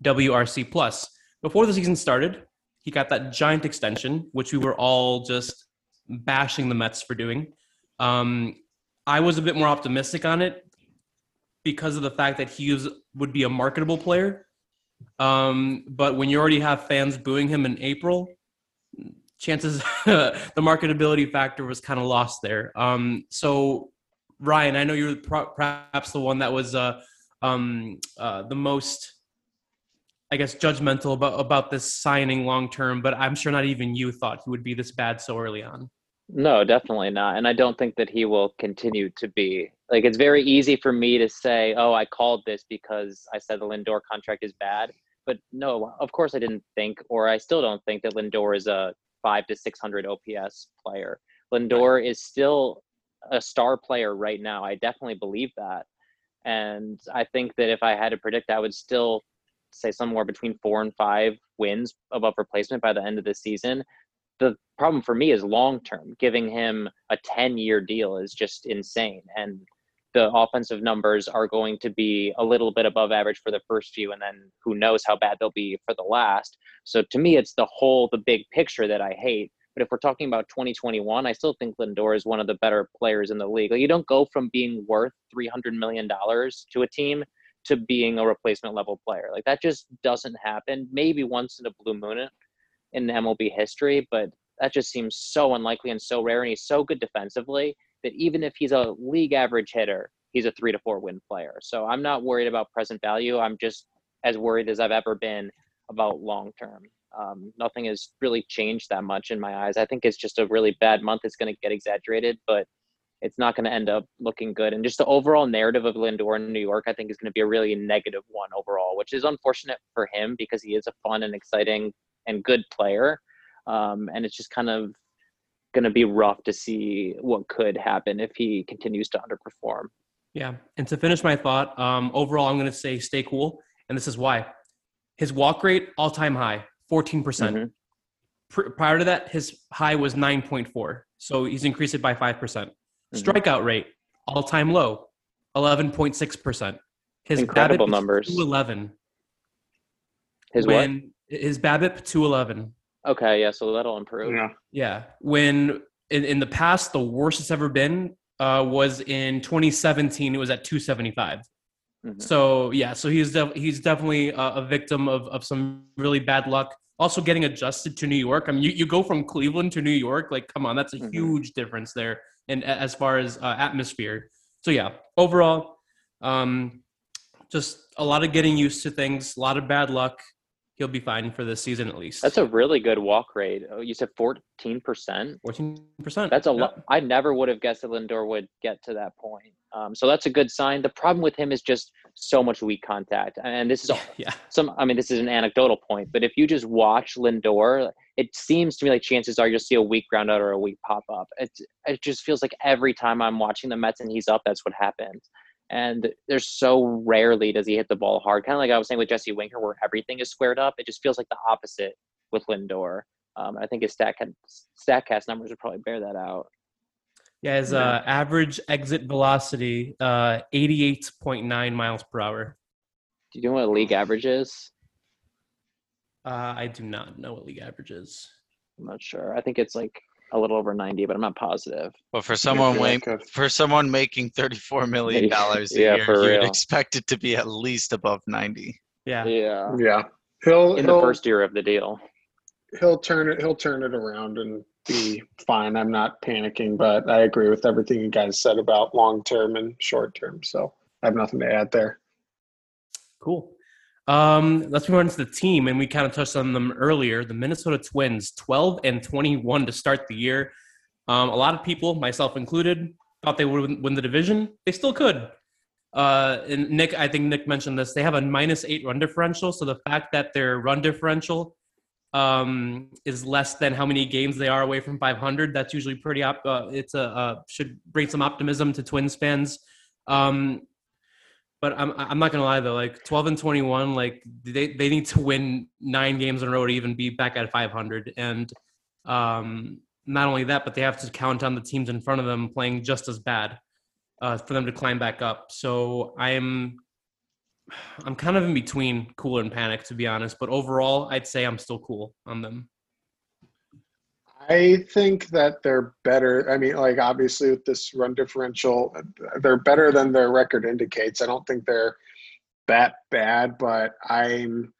WRC plus. Before the season started, he got that giant extension, which we were all just bashing the Mets for doing. Um, I was a bit more optimistic on it because of the fact that he was, would be a marketable player. Um, but when you already have fans booing him in April, chances the marketability factor was kind of lost there. Um, so Ryan, I know you're perhaps the one that was uh, um, uh, the most, I guess, judgmental about about this signing long term. But I'm sure not even you thought he would be this bad so early on. No, definitely not. And I don't think that he will continue to be. Like, it's very easy for me to say, oh, I called this because I said the Lindor contract is bad. But no, of course I didn't think, or I still don't think that Lindor is a five to 600 OPS player. Lindor is still a star player right now. I definitely believe that. And I think that if I had to predict, I would still say somewhere between four and five wins above replacement by the end of the season the problem for me is long term. Giving him a 10 year deal is just insane. And the offensive numbers are going to be a little bit above average for the first few, and then who knows how bad they'll be for the last. So to me, it's the whole, the big picture that I hate. But if we're talking about 2021, I still think Lindor is one of the better players in the league. Like, you don't go from being worth $300 million to a team to being a replacement level player. Like that just doesn't happen. Maybe once in a blue moon in MLB history, but that just seems so unlikely and so rare. And he's so good defensively that even if he's a league average hitter, he's a three to four win player. So I'm not worried about present value. I'm just as worried as I've ever been about long term. Um, nothing has really changed that much in my eyes. I think it's just a really bad month. It's going to get exaggerated, but it's not going to end up looking good. And just the overall narrative of Lindor in New York, I think, is going to be a really negative one overall, which is unfortunate for him because he is a fun and exciting and good player. Um, and it's just kind of going to be rough to see what could happen if he continues to underperform. Yeah. And to finish my thought, um, overall, I'm going to say stay cool. And this is why. His walk rate, all time high, 14%. percent Mhm. Pr- prior to that, his high was 9.4. So he's increased it by 5%. percent Mhm. Strikeout rate, all time low, 11.6%. His Incredible BABIP numbers. 211. His what? his BABIP 211. Okay, yeah, so that'll improve. Yeah. Yeah. When in, in the past, the worst it's ever been uh, was in 2017. It was at 275. Mhm. So yeah, so he's def- he's definitely a, a victim of, of some really bad luck. Also getting adjusted to New York. I mean, you, you go from Cleveland to New York. Like, come on, that's a Mhm. huge difference there. And as far as uh, atmosphere. So yeah, overall, um, just a lot of getting used to things. A lot of bad luck. He'll be fine for this season at least. That's a really good walk rate. Oh, you said 14%. fourteen percent. That's a lot. I never would have guessed that Lindor would get to that point. Um, so that's a good sign. The problem with him is just so much weak contact. And this is Yeah. some i mean this is an anecdotal point but if you just watch lindor it seems to me like chances are you'll see a weak ground out or a weak pop up it, it just feels like every time i'm watching the mets and he's up that's what happens and there's so rarely does he hit the ball hard kind of like i was saying with jesse winker where everything is squared up it just feels like the opposite with lindor um, i think his stat statcast numbers would probably bear that out Yeah, his uh, average exit velocity, uh, 88.9 miles per hour. do you know what league average is Uh, I do not know what league average is. i'm not sure i think it's like a little over 90 but i'm not positive But for someone feel like a- for someone making thirty-four million dollars a Yeah, year, you would real. expect it to be at least above ninety. Yeah. yeah Yeah. He'll in the he'll, first year of the deal he'll turn it he'll turn it around and be fine. I'm not panicking, but I agree with everything you guys said about long term and short term. So I have nothing to add there. Cool. Um, let's move on to the team, and we kind of touched on them earlier. The Minnesota Twins, 12 and 21 to start the year. Um, a lot of people, myself included, thought they would win the division. They still could. Uh, and Nick, I think Nick mentioned this. They have a minus eight run differential, so the fact that their run differential um, is less than how many games they are away from 500, that's usually pretty. Uh, it's a uh, should bring some optimism to Twins fans. Um, but I'm I'm not gonna lie though, like 12 and 21, like they they need to win nine games in a row to even be back at 500. And um, not only that, but they have to count on the teams in front of them playing just as bad uh, for them to climb back up. So I'm I'm kind of in between cool and panic to be honest. But overall, I'd say I'm still cool on them. I think that they're better. I mean, like obviously with this run differential, they're better than their record indicates. I don't think they're that bad, but I'm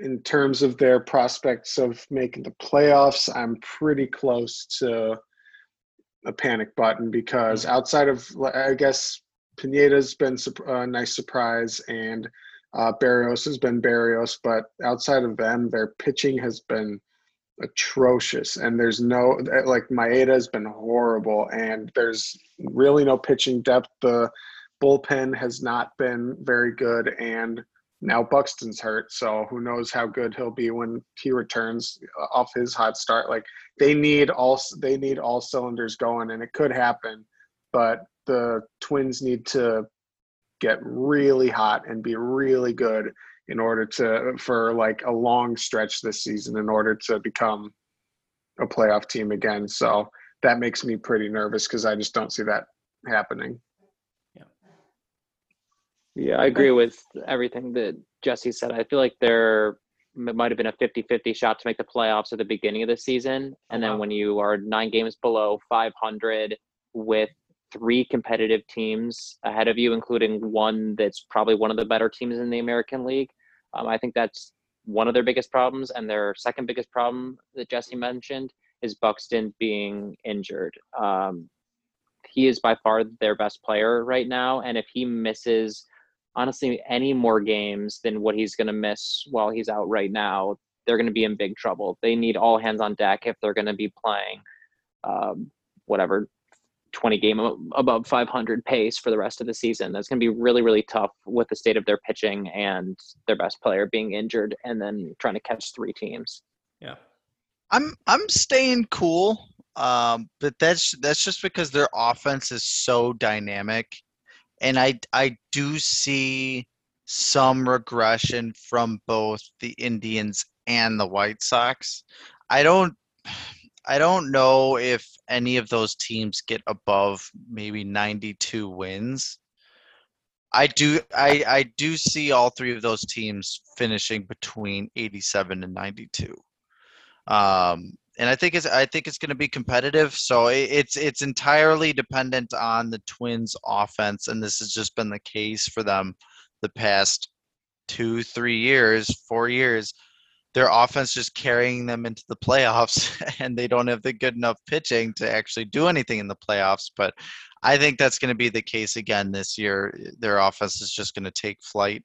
in terms of their prospects of making the playoffs, I'm pretty close to a panic button because mm-hmm. outside of I guess Pineda's been uh, a nice surprise and uh, Berrios has been Berrios, but outside of them, their pitching has been atrocious and there's no eh, like Maeda has been horrible and there's really no pitching depth. The bullpen has not been very good and now Buxton's hurt so who knows how good he'll be when he returns uh, off his hot start. Like they need all they need all cylinders going and it could happen but the twins need to get really hot and be really good in order to for like a long stretch this season in order to become a playoff team again. So that makes me pretty nervous because I just don't see that happening. Yeah, Yeah, I agree with everything that Jesse said. I feel like there might have been a 50-50 shot to make the playoffs at the beginning of the season, and then uh-huh. when you are nine games below 500 with three competitive teams ahead of you, including one that's probably one of the better teams in the American League, um, I think that's one of their biggest problems. And their second biggest problem that Jesse mentioned is Buxton being injured. Um, he is by far their best player right now, and if he misses honestly any more games than what he's going to miss while he's out right now, they're going to be in big trouble. They need all hands on deck if they're going to be playing um, whatever 20 game above 500 pace for the rest of the season. That's going to be really, really tough with the state of their pitching and their best player being injured and then trying to catch three teams. Yeah. I'm I'm staying cool, um, but that's that's just because their offense is so dynamic, and I I do see some regression from both the Indians and the White Sox. I don't I don't know if any of those teams get above maybe 92 wins. I do I I do see all three of those teams finishing between 87 and 92 um, and I think it's I think it's going to be competitive. So it, it's it's entirely dependent on the Twins' offense, and this has just been the case for them the past two, three years, four years. Their offense just carrying them into the playoffs, and they don't have the good enough pitching to actually do anything in the playoffs. But I think that's going to be the case again this year. Their offense is just going to take flight.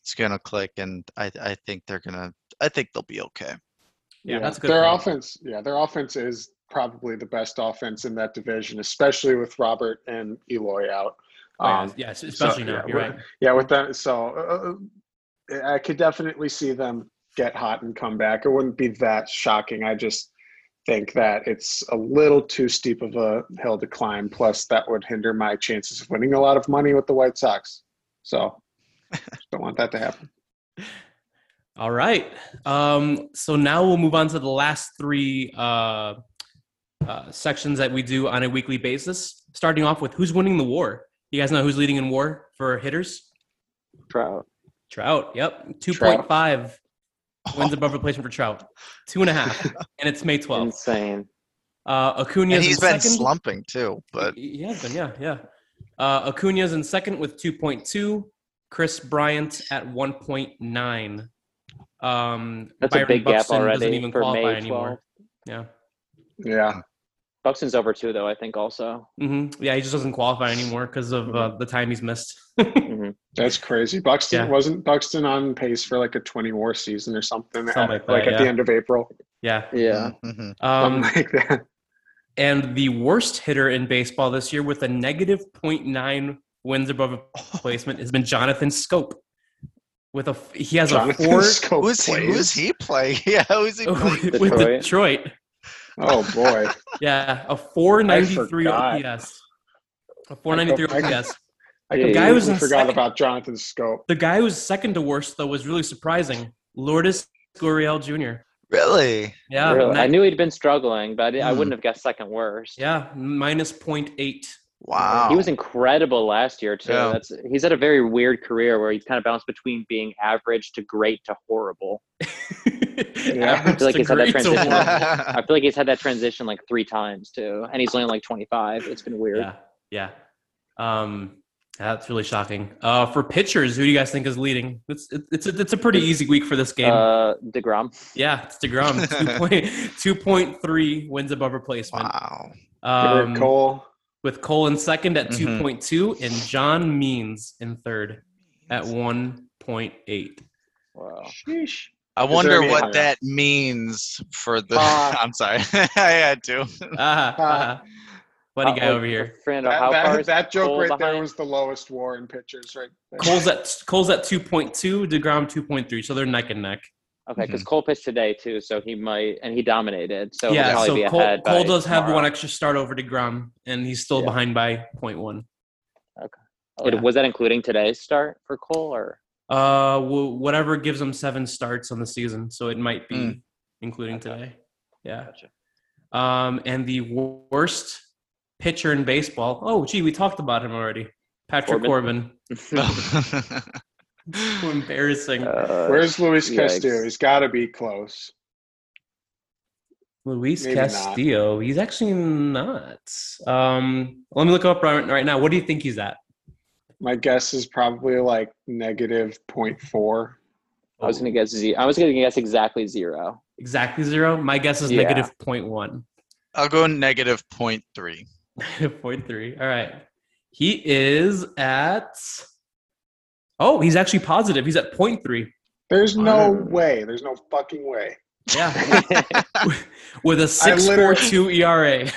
It's going to click, and I I think they're gonna. I think they'll be okay. Yeah, that's good Their point. offense, yeah, their offense is probably the best offense in that division, especially with Robert and Eloy out. Oh, yeah, Um, yes, especially so, now. yeah, You're with- right. Yeah, with that, so uh, I could definitely see them get hot and come back. It wouldn't be that shocking. I just think that it's a little too steep of a hill to climb. Plus, that would hinder my chances of winning a lot of money with the White Sox. So, don't want that to happen. All right. Um, so now we'll move on to the last three uh, uh, sections that we do on a weekly basis. Starting off with who's winning the war. You guys know who's leading in war for hitters? Trout. Trout. Yep. 2.5 wins above replacement for Trout. Two and a half. and it's May 12th. Insane. Uh, Acuna's and he's in been second. slumping too, but He he has been, yeah, yeah. Uh, Acuna's in second with 2.2. Kris Bryant at 1.9. Um, That's a Byron big gap already doesn't even for qualify May anymore. Yeah. Yeah, Buxton's over two though, I think also. hmm Yeah, he just doesn't qualify anymore because of uh, the time he's missed. That's crazy. Buxton Yeah. wasn't Buxton on pace for like a 20 war season or something, Something at, like like, that, at the end of April. Yeah. Yeah. Mhm. Um, Something like that. and the worst hitter in baseball this year with a negative 0.9 wins above replacement has been Jonathan Schoop. With a he has Jonathan a four Schoop Who's he? Who's plays. he play? Yeah, who's he? playing? with, with Detroit. Detroit. Oh boy. Yeah, a 493 forgot. OPS. A 493 I- OPS. I Yeah, completely guy was in forgot second. about Jonathan Schoop. The guy who's second to worst though was really surprising. Lourdes Gurriel Jr. Really? Yeah, Really? I knew he'd been struggling, but I, I Hmm. wouldn't have guessed second worst. yeah, minus 0.8. Wow. He was incredible last year too. Yeah. That's he's had a very weird career where he's kind of bounced between being average to great to horrible. Yeah. I feel like he's had that transition. horrible. I feel like he's had that transition like three times too, and he's only like 25. It's been weird. Yeah, yeah. Um, that's really shocking. Uh, for pitchers, who do you guys think is leading? It's it's a, it's a pretty easy week for this game. Uh, Degrom. yeah, it's Degrom. Two point two point three wins above replacement. wow. Um, Cole. with Cole in second at Mhm. 2.2 and John Means in third at 1.8. Wow. Sheesh. I wonder any- what that means for the. Uh, I'm sorry. I had to. Ah, ah. Funny guy over here. Fernando, That, how far that joke Cole right there was the lowest war in pitchers right there. Cole's at Cole's at 2.2, Degrom 2.3, so they're neck and neck. Okay, because Cole pitched today too, so he might, and he dominated. So he'll yeah, probably be so Cole, ahead. Cole by does have tomorrow. one extra start over Degrom, and he's still Yeah. behind by 0.1. Okay. yeah. Was that including today's start for Cole, or Uh, whatever gives him seven starts on the season, so it might be Mm. including Okay. today. Yeah. Gotcha. Um, and the worst pitcher in baseball. Oh, gee, we talked about him already. Patrick Corbin? Corbin. So embarrassing. Uh, Where's Luis Yikes. Castillo? He's got to be close. Luis maybe not. Castillo. He's actually not. Um, let me look up right, right now. What do you think he's at? My guess is probably like negative 0.4. I was gonna guess. Ze- I was gonna guess exactly zero. exactly zero. My guess is Yeah. negative 0.1. I'll go negative 0.3. Negative 0.3. All right. He is at. Oh, he's actually positive. He's at 0.3. There's no way. There's no fucking way. Yeah. With a 6.42 ERA.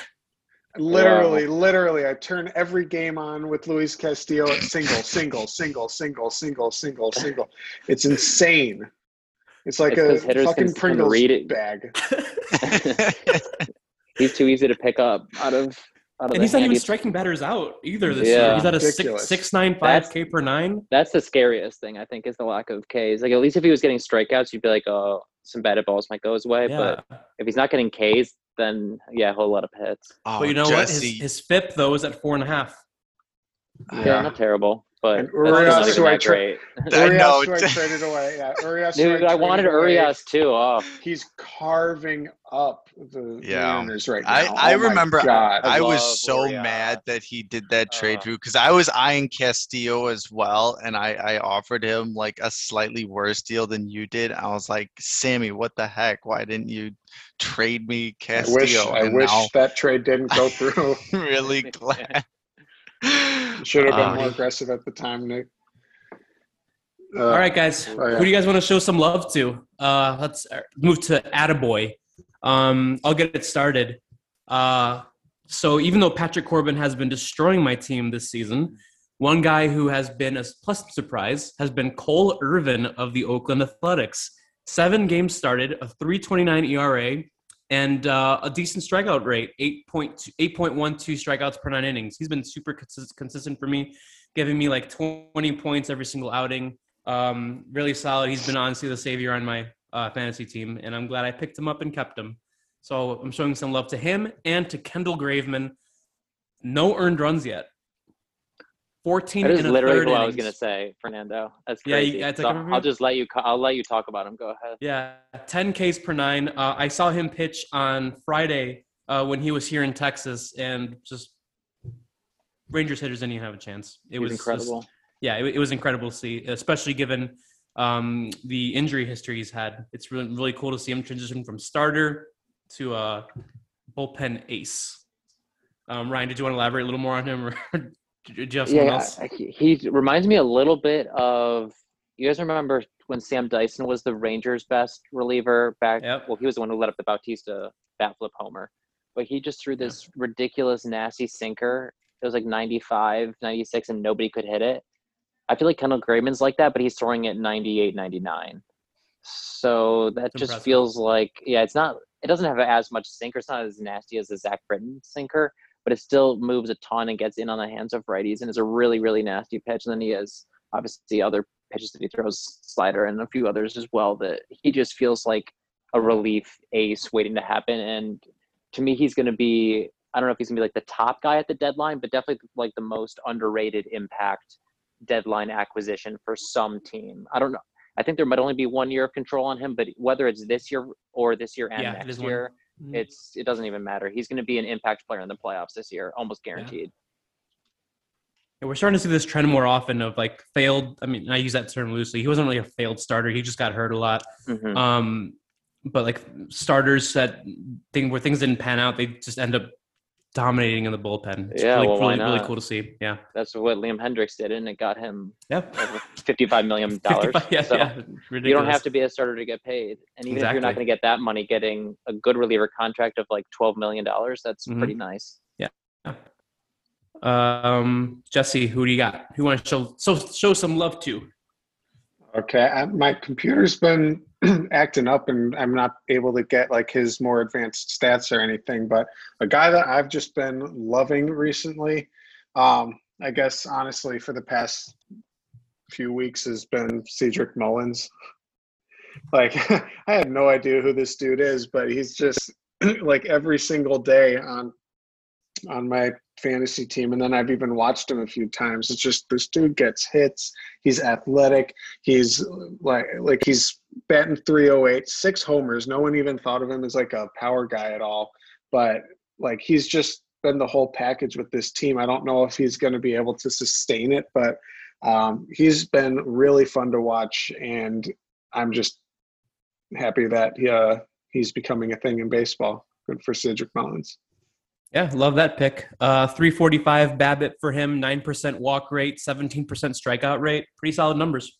Literally, literally, I turn every game on with Luis Castillo at single, single, single, single, single, single, single. It's insane. It's like It's a 'cause hitters fucking can- can Pringles read it. bag. he's too easy to pick up out of. Out of And he's not even striking batters out either this Yeah. year. He's at a Ridiculous. six six nine five That's- K per nine. That's the scariest thing I think is the lack of Ks. Like at least if he was getting strikeouts, you'd be like, oh, some batted balls might go his way. Yeah. But if he's not getting Ks, then yeah, a whole lot of hits. oh, but you know what? His, Jesse. his FIP though is at four and a half. Yeah, Yeah. not terrible, but And that's not Urias, even who I that tra- great. I know. Urias, who I traded away. Yeah, Urias, who Dude, I traded wanted away. Urias too. Oh, He's carving up the Yeah. Mariners right now. I, I Oh my remember God. I, I was so Urias. mad that he did that trade Uh. through because I was eyeing Castillo as well, and I, I offered him like a slightly worse deal than you did. I was like, Sammy, what the heck? Why didn't you trade me I Castillo? wish, I wish now that trade didn't go through. I'm really glad. Should have been Uh, more aggressive at the time, Nick. Uh, All right, guys. oh, yeah. Who do you guys want to show some love to? Uh, let's uh, move to Attaboy. Um, I'll get it started. Uh, so even though Patrick Corbin has been destroying my team this season, one guy who has been a pleasant surprise has been Cole Irvin of the Oakland Athletics. Seven games started, a 3.29 ERA, and uh, a decent strikeout rate, 8.2 8.12 strikeouts per nine innings. He's been super consis- consistent for me, giving me like 20 points every single outing. Um, really solid. He's been honestly the savior on my uh, fantasy team, and I'm glad I picked him up and kept him. So I'm showing some love to him and to Kendall Graveman. No earned runs yet. 14 that is and a literally third who I was gonna say, Fernando. That's Yeah, you crazy. So I'll just let you. I'll let you talk about him. Go ahead. Yeah, 10 Ks per nine. Uh, I saw him pitch on Friday uh, when he was here in Texas, and just Rangers hitters didn't even have a chance. It It was was just- incredible. yeah, it, it was incredible to see, especially given um, the injury history he's had. It's really really cool to see him transition from starter to a bullpen ace. Um, Ryan, did you want to elaborate a little more on him? Or Do you have someone Yeah, he, he reminds me a little bit of. You guys remember when Sam Dyson was the Rangers' best reliever back? Yep. Well, he was the one who led up the Bautista bat flip homer, but he just threw this ridiculous, nasty sinker. It was like 95, 96, and nobody could hit it. I feel like Kendall Graveman's like that, but he's throwing it 98, 99. So that It's just impressive. feels like, yeah, it's not. It doesn't have as much sinker. It's not as nasty as the Zach Britton sinker, but it still moves a ton and gets in on the hands of righties and is a really, really nasty pitch. And then he has obviously other pitches that he throws, slider and a few others as well. That he just feels like a relief ace waiting to happen. And to me, he's going to be. I don't know if he's going to be like the top guy at the deadline, but definitely like the most underrated impact deadline acquisition for some team. I don't know. I think there might only be one year of control on him, but whether it's this year or this year and Yeah, next is one. Mhm. it's it doesn't even matter. He's going to be an impact player in the playoffs this year, almost guaranteed. And we're starting to see this trend more often of like failed. I mean, I use that term loosely. He wasn't really a failed starter. He just got hurt a lot. Mhm. Um, but like starters that thing where things didn't pan out, they just end up dominating in the bullpen. It's Yeah, really, well, why really, really cool to see. Yeah. That's what Liam Hendriks did, and it got him Yeah. over fifty-five million dollars. 55 yeah, so yeah. you don't have to be a starter to get paid, and even if you're not going to get that money, getting a good reliever contract of like twelve million dollars, that's Mhm. pretty nice. Yeah. Um, Jesse, who do you got? Who want to show so show some love to? Okay, I, my computer's been acting up, and I'm not able to get like his more advanced stats or anything. But a guy that I've just been loving recently, um, I guess honestly, for the past few weeks, has been Cedric Mullins. Like, I had no idea who this dude is, but he's just like every single day on on my fantasy team, and then I've even watched him a few times. It's just this dude gets hits. He's athletic. He's like like he's batting 308, six homers. No one even thought of him as like a power guy at all. But like he's just been the whole package with this team. I don't know if he's going to be able to sustain it, but um, he's been really fun to watch, and I'm just happy that he, uh, he's becoming a thing in baseball. Good for Cedric Mullins. Yeah, love that pick. Uh, 345 BABIP for him, 9% walk rate, 17% strikeout rate. Pretty solid numbers.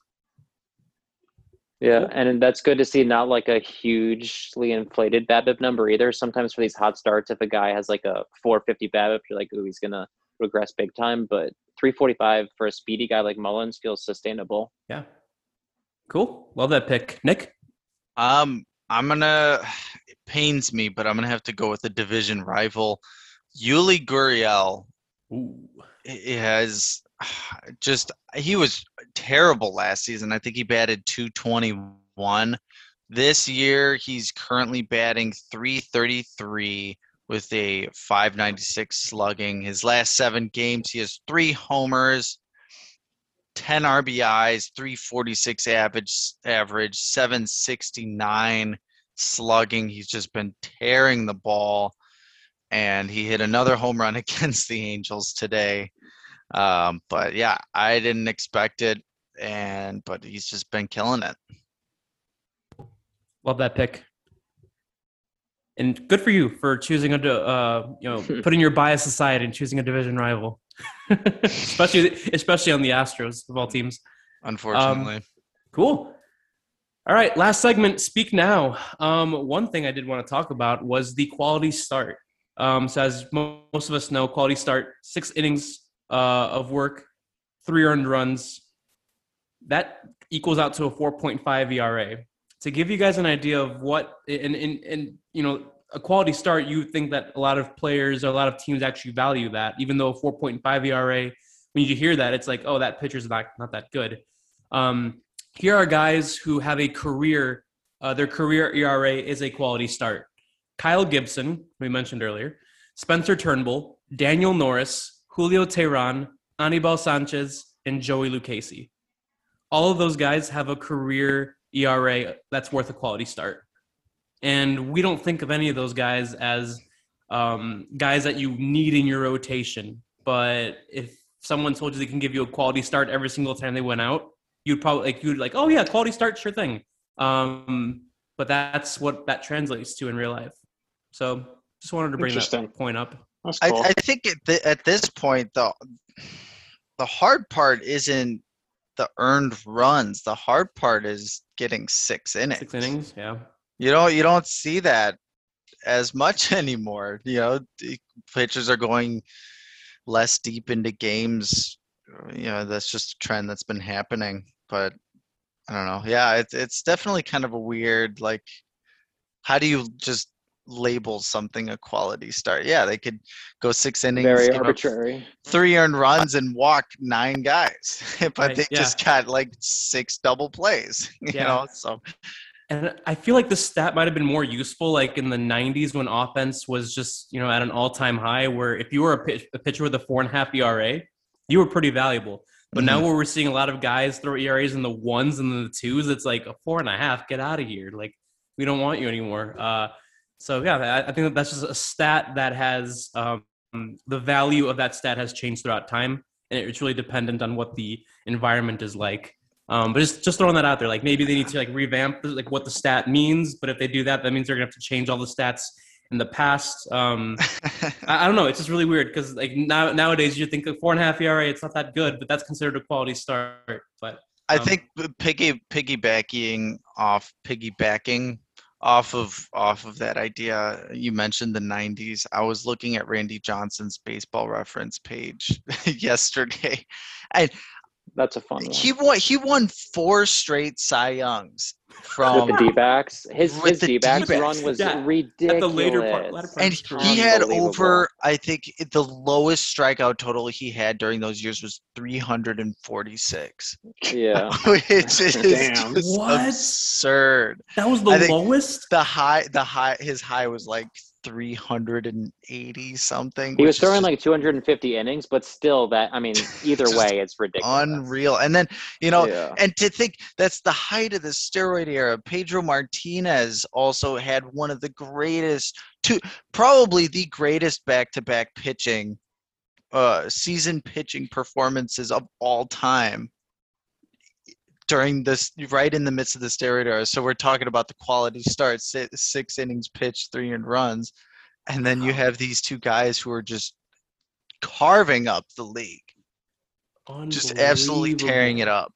Yeah, and that's good to see. Not like a hugely inflated BABIP number either. Sometimes for these hot starts, if a guy has like a 450 BABIP, you're like, "Ooh, he's gonna regress big time." But 345 for a speedy guy like Mullins feels sustainable. Yeah. Cool. Love that pick. Nick? Um, I'm gonna. It pains me, but I'm gonna have to go with the division rival, Yuli Gurriel. Ooh. He has just he was terrible last season. I think he batted 221. This year, he's currently batting 333 with a 596 slugging. His last seven games, he has three homers, 10 RBIs, 346 average, average, 769 slugging. He's just been tearing the ball, and he hit another home run against the Angels today. Um, but yeah, I didn't expect it, and but he's just been killing it. Love that pick. And good for you for choosing a, uh, you know, putting your bias aside and choosing a division rival, especially especially on the Astros of all teams. Unfortunately, Cool. All right, last segment. Speak now. Um, one thing I did want to talk about was the quality start. Um, so, as mo- most of us know, quality start six innings uh, of work, three earned runs. That equals out to a 4.5 ERA. To give you guys an idea of what, and, and, and you know, a quality start, you think that a lot of players or a lot of teams actually value that, even though a 4.5 ERA, when you hear that, it's like, oh, that pitcher's not, not that good. Um, here are guys who have a career, uh, their career ERA is a quality start. Kyle Gibson, we mentioned earlier, Spencer Turnbull, Daniel Norris, Julio Teheran, Anibal Sanchez, and Joey Lucchesi. All of those guys have a career ERA that's worth a quality start. And we don't think of any of those guys as um, guys that you need in your rotation. But if someone told you they can give you a quality start every single time they went out, you'd probably like you'd like, oh yeah, quality start, sure thing. Um, but that's what that translates to in real life. So just wanted to bring that point up. That's I, cool. I think at, th- at this point, though, the hard part isn't the earned runs. The hard part is getting six innings. Six innings, yeah. You don't you don't see that as much anymore. You know, the pitchers are going less deep into games. You know, that's just a trend that's been happening. But I don't know. Yeah, it's it's definitely kind of a weird like. How do you just label something a quality start? Yeah, they could go six innings, Very arbitrary. three earned runs, and walk nine guys, but Right, they yeah. just got like six double plays. You Yeah. know, so And I feel like this stat might have been more useful, like in the '90s when offense was just you know at an all-time high. Where if you were a, pitch, a pitcher with a four and a half ERA, you were pretty valuable. But now Mm-hmm. where we're seeing a lot of guys throw ERAs in the ones and the twos, it's like a four and a half. Get out of here! Like we don't want you anymore. Uh, so yeah, I, I think that that's just a stat that has um, the value of that stat has changed throughout time, and it's really dependent on what the environment is like. Um, but just just throwing that out there, like maybe they need to like revamp like what the stat means. But if they do that, that means they're gonna have to change all the stats in the past. Um, I, I don't know. It's just really weird because like now nowadays you think a four and a half ERA, it's not that good, but that's considered a quality start. But I Um, think piggy piggybacking off piggybacking off of off of that idea you mentioned the 90s i was looking at randy johnson's baseball reference page yesterday and That's a fun one. he won he won four straight cy youngs from with the D-backs, his With his the D-backs D-backs. run was Yeah, ridiculous. at the later part, latter part and of his career. he had over i think the lowest strikeout total he had during those years was 346 Yeah, which is Damn. just What? absurd that was the I lowest. the high the high his high was like 380 something he was throwing like 250 innings, but still, that I mean, either way, it's ridiculous. unreal and then you know yeah. and to think that's the height of the steroid era pedro martinez also had one of the greatest two probably the greatest back-to-back pitching uh season pitching performances of all time during this right in the midst of the steroid era. So we're talking about the quality start si- six innings pitched three and runs. And then you have these two guys who are just carving up the league. Just absolutely tearing it up.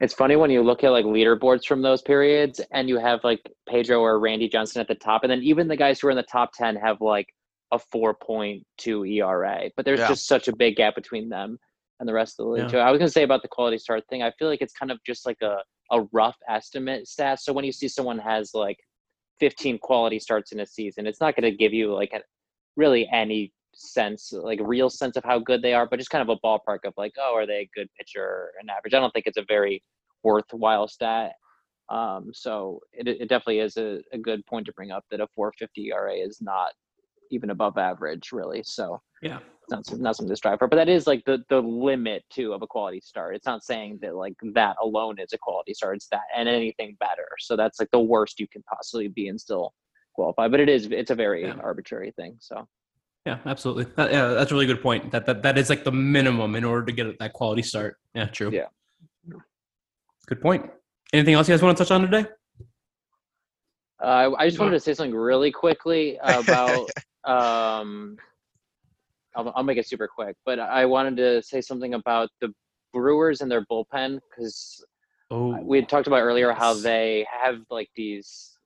It's funny when you look at like leaderboards from those periods and you have like Pedro or Randy Johnson at the top, and then even the guys who are in the top 10 have like a 4.2 ERA, but there's Yeah. just such a big gap between them and the rest of the league. Yeah. too. I was going to say about the quality start thing, I feel like it's kind of just like a, a rough estimate stat. So when you see someone has like 15 quality starts in a season, it's not going to give you like a, really any sense, like real sense of how good they are, but just kind of a ballpark of like, oh, are they a good pitcher or an average? I don't think it's a very worthwhile stat. Um, so it, it definitely is a, a good point to bring up that a 450 ERA is not even above average, really. So Yeah. Not, some- not something to strive for, but that is like the, the limit too of a quality start. It's not saying that like that alone is a quality start. It's that and anything better. So that's like the worst you can possibly be and still qualify. But it is it's a very Yeah. arbitrary thing. So Yeah, absolutely. That, yeah, that's a really good point. That, that that is like the minimum in order to get that quality start. Yeah, true. Yeah. Good point. Anything else you guys want to touch on today? Uh, I just wanted to say something really quickly about. um, I'll, I'll make it super quick, but I wanted to say something about the Brewers and their bullpen because Oh, we had talked about earlier how they have like these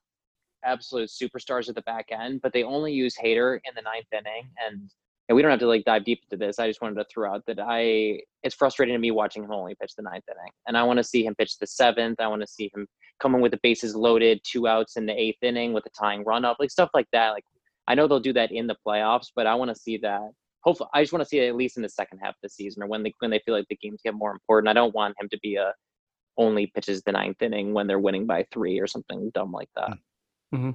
absolute superstars at the back end, but they only use Hader in the ninth inning, and and we don't have to like dive deep into this. I just wanted to throw out that I it's frustrating to me watching him only pitch the ninth inning, and I want to see him pitch the seventh. I want to see him coming with the bases loaded, two outs in the eighth inning with a tying run up, like stuff like that. Like I know they'll do that in the playoffs, but I want to see that. Hopefully, I just want to see it at least in the second half of the season, or when they when they feel like the games get more important. I don't want him to be a only pitches the ninth inning when they're winning by three or something dumb like that. hmm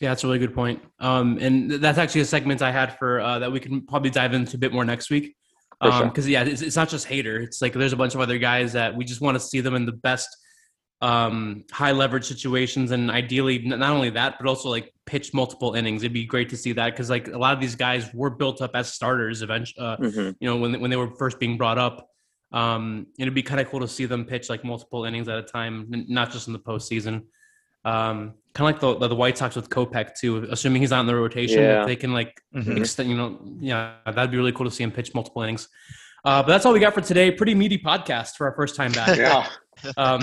Yeah, that's a really good point. Um, and th- that's actually a segment I had for uh, that we can probably dive into a bit more next week. For sure. Because yeah, it's, it's not just Hader. It's like there's a bunch of other guys that we just want to see them in the best um, high leverage situations, and ideally not only that, but also like pitch multiple innings. It'd be great to see that because like a lot of these guys were built up as starters eventually. Uh, Mhm. you know when when they were first being brought up. Um, it'd be kind of cool to see them pitch like multiple innings at a time, n- not just in the postseason. Um, kind of like the, the the White Sox with Kopech too. Assuming he's not in the rotation, Yeah. they can like Mhm. extend, you know, yeah, that'd be really cool to see him pitch multiple innings. Uh, but that's all we got for today. Pretty meaty podcast for our first time back. Yeah. Um,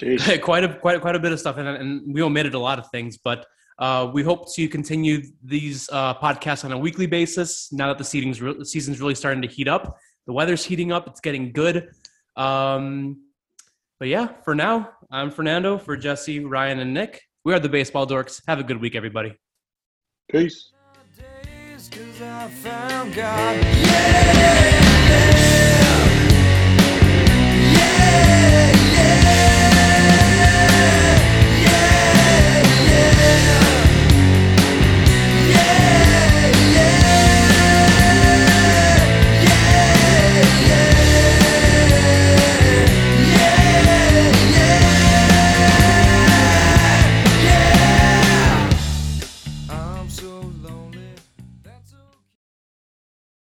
quite a quite quite a bit of stuff, and, and we omitted a lot of things, but uh, we hope to continue these uh, podcasts on a weekly basis. Now that the season's re- season's really starting to heat up, the weather's heating up. It's getting good. Um, but yeah, for now, I'm Fernando for Jesse, Ryan, and Nick. We are the Baseball Dorks. Have a good week, everybody. Peace. days 'cause I found God. Yeah, yeah yeah, yeah.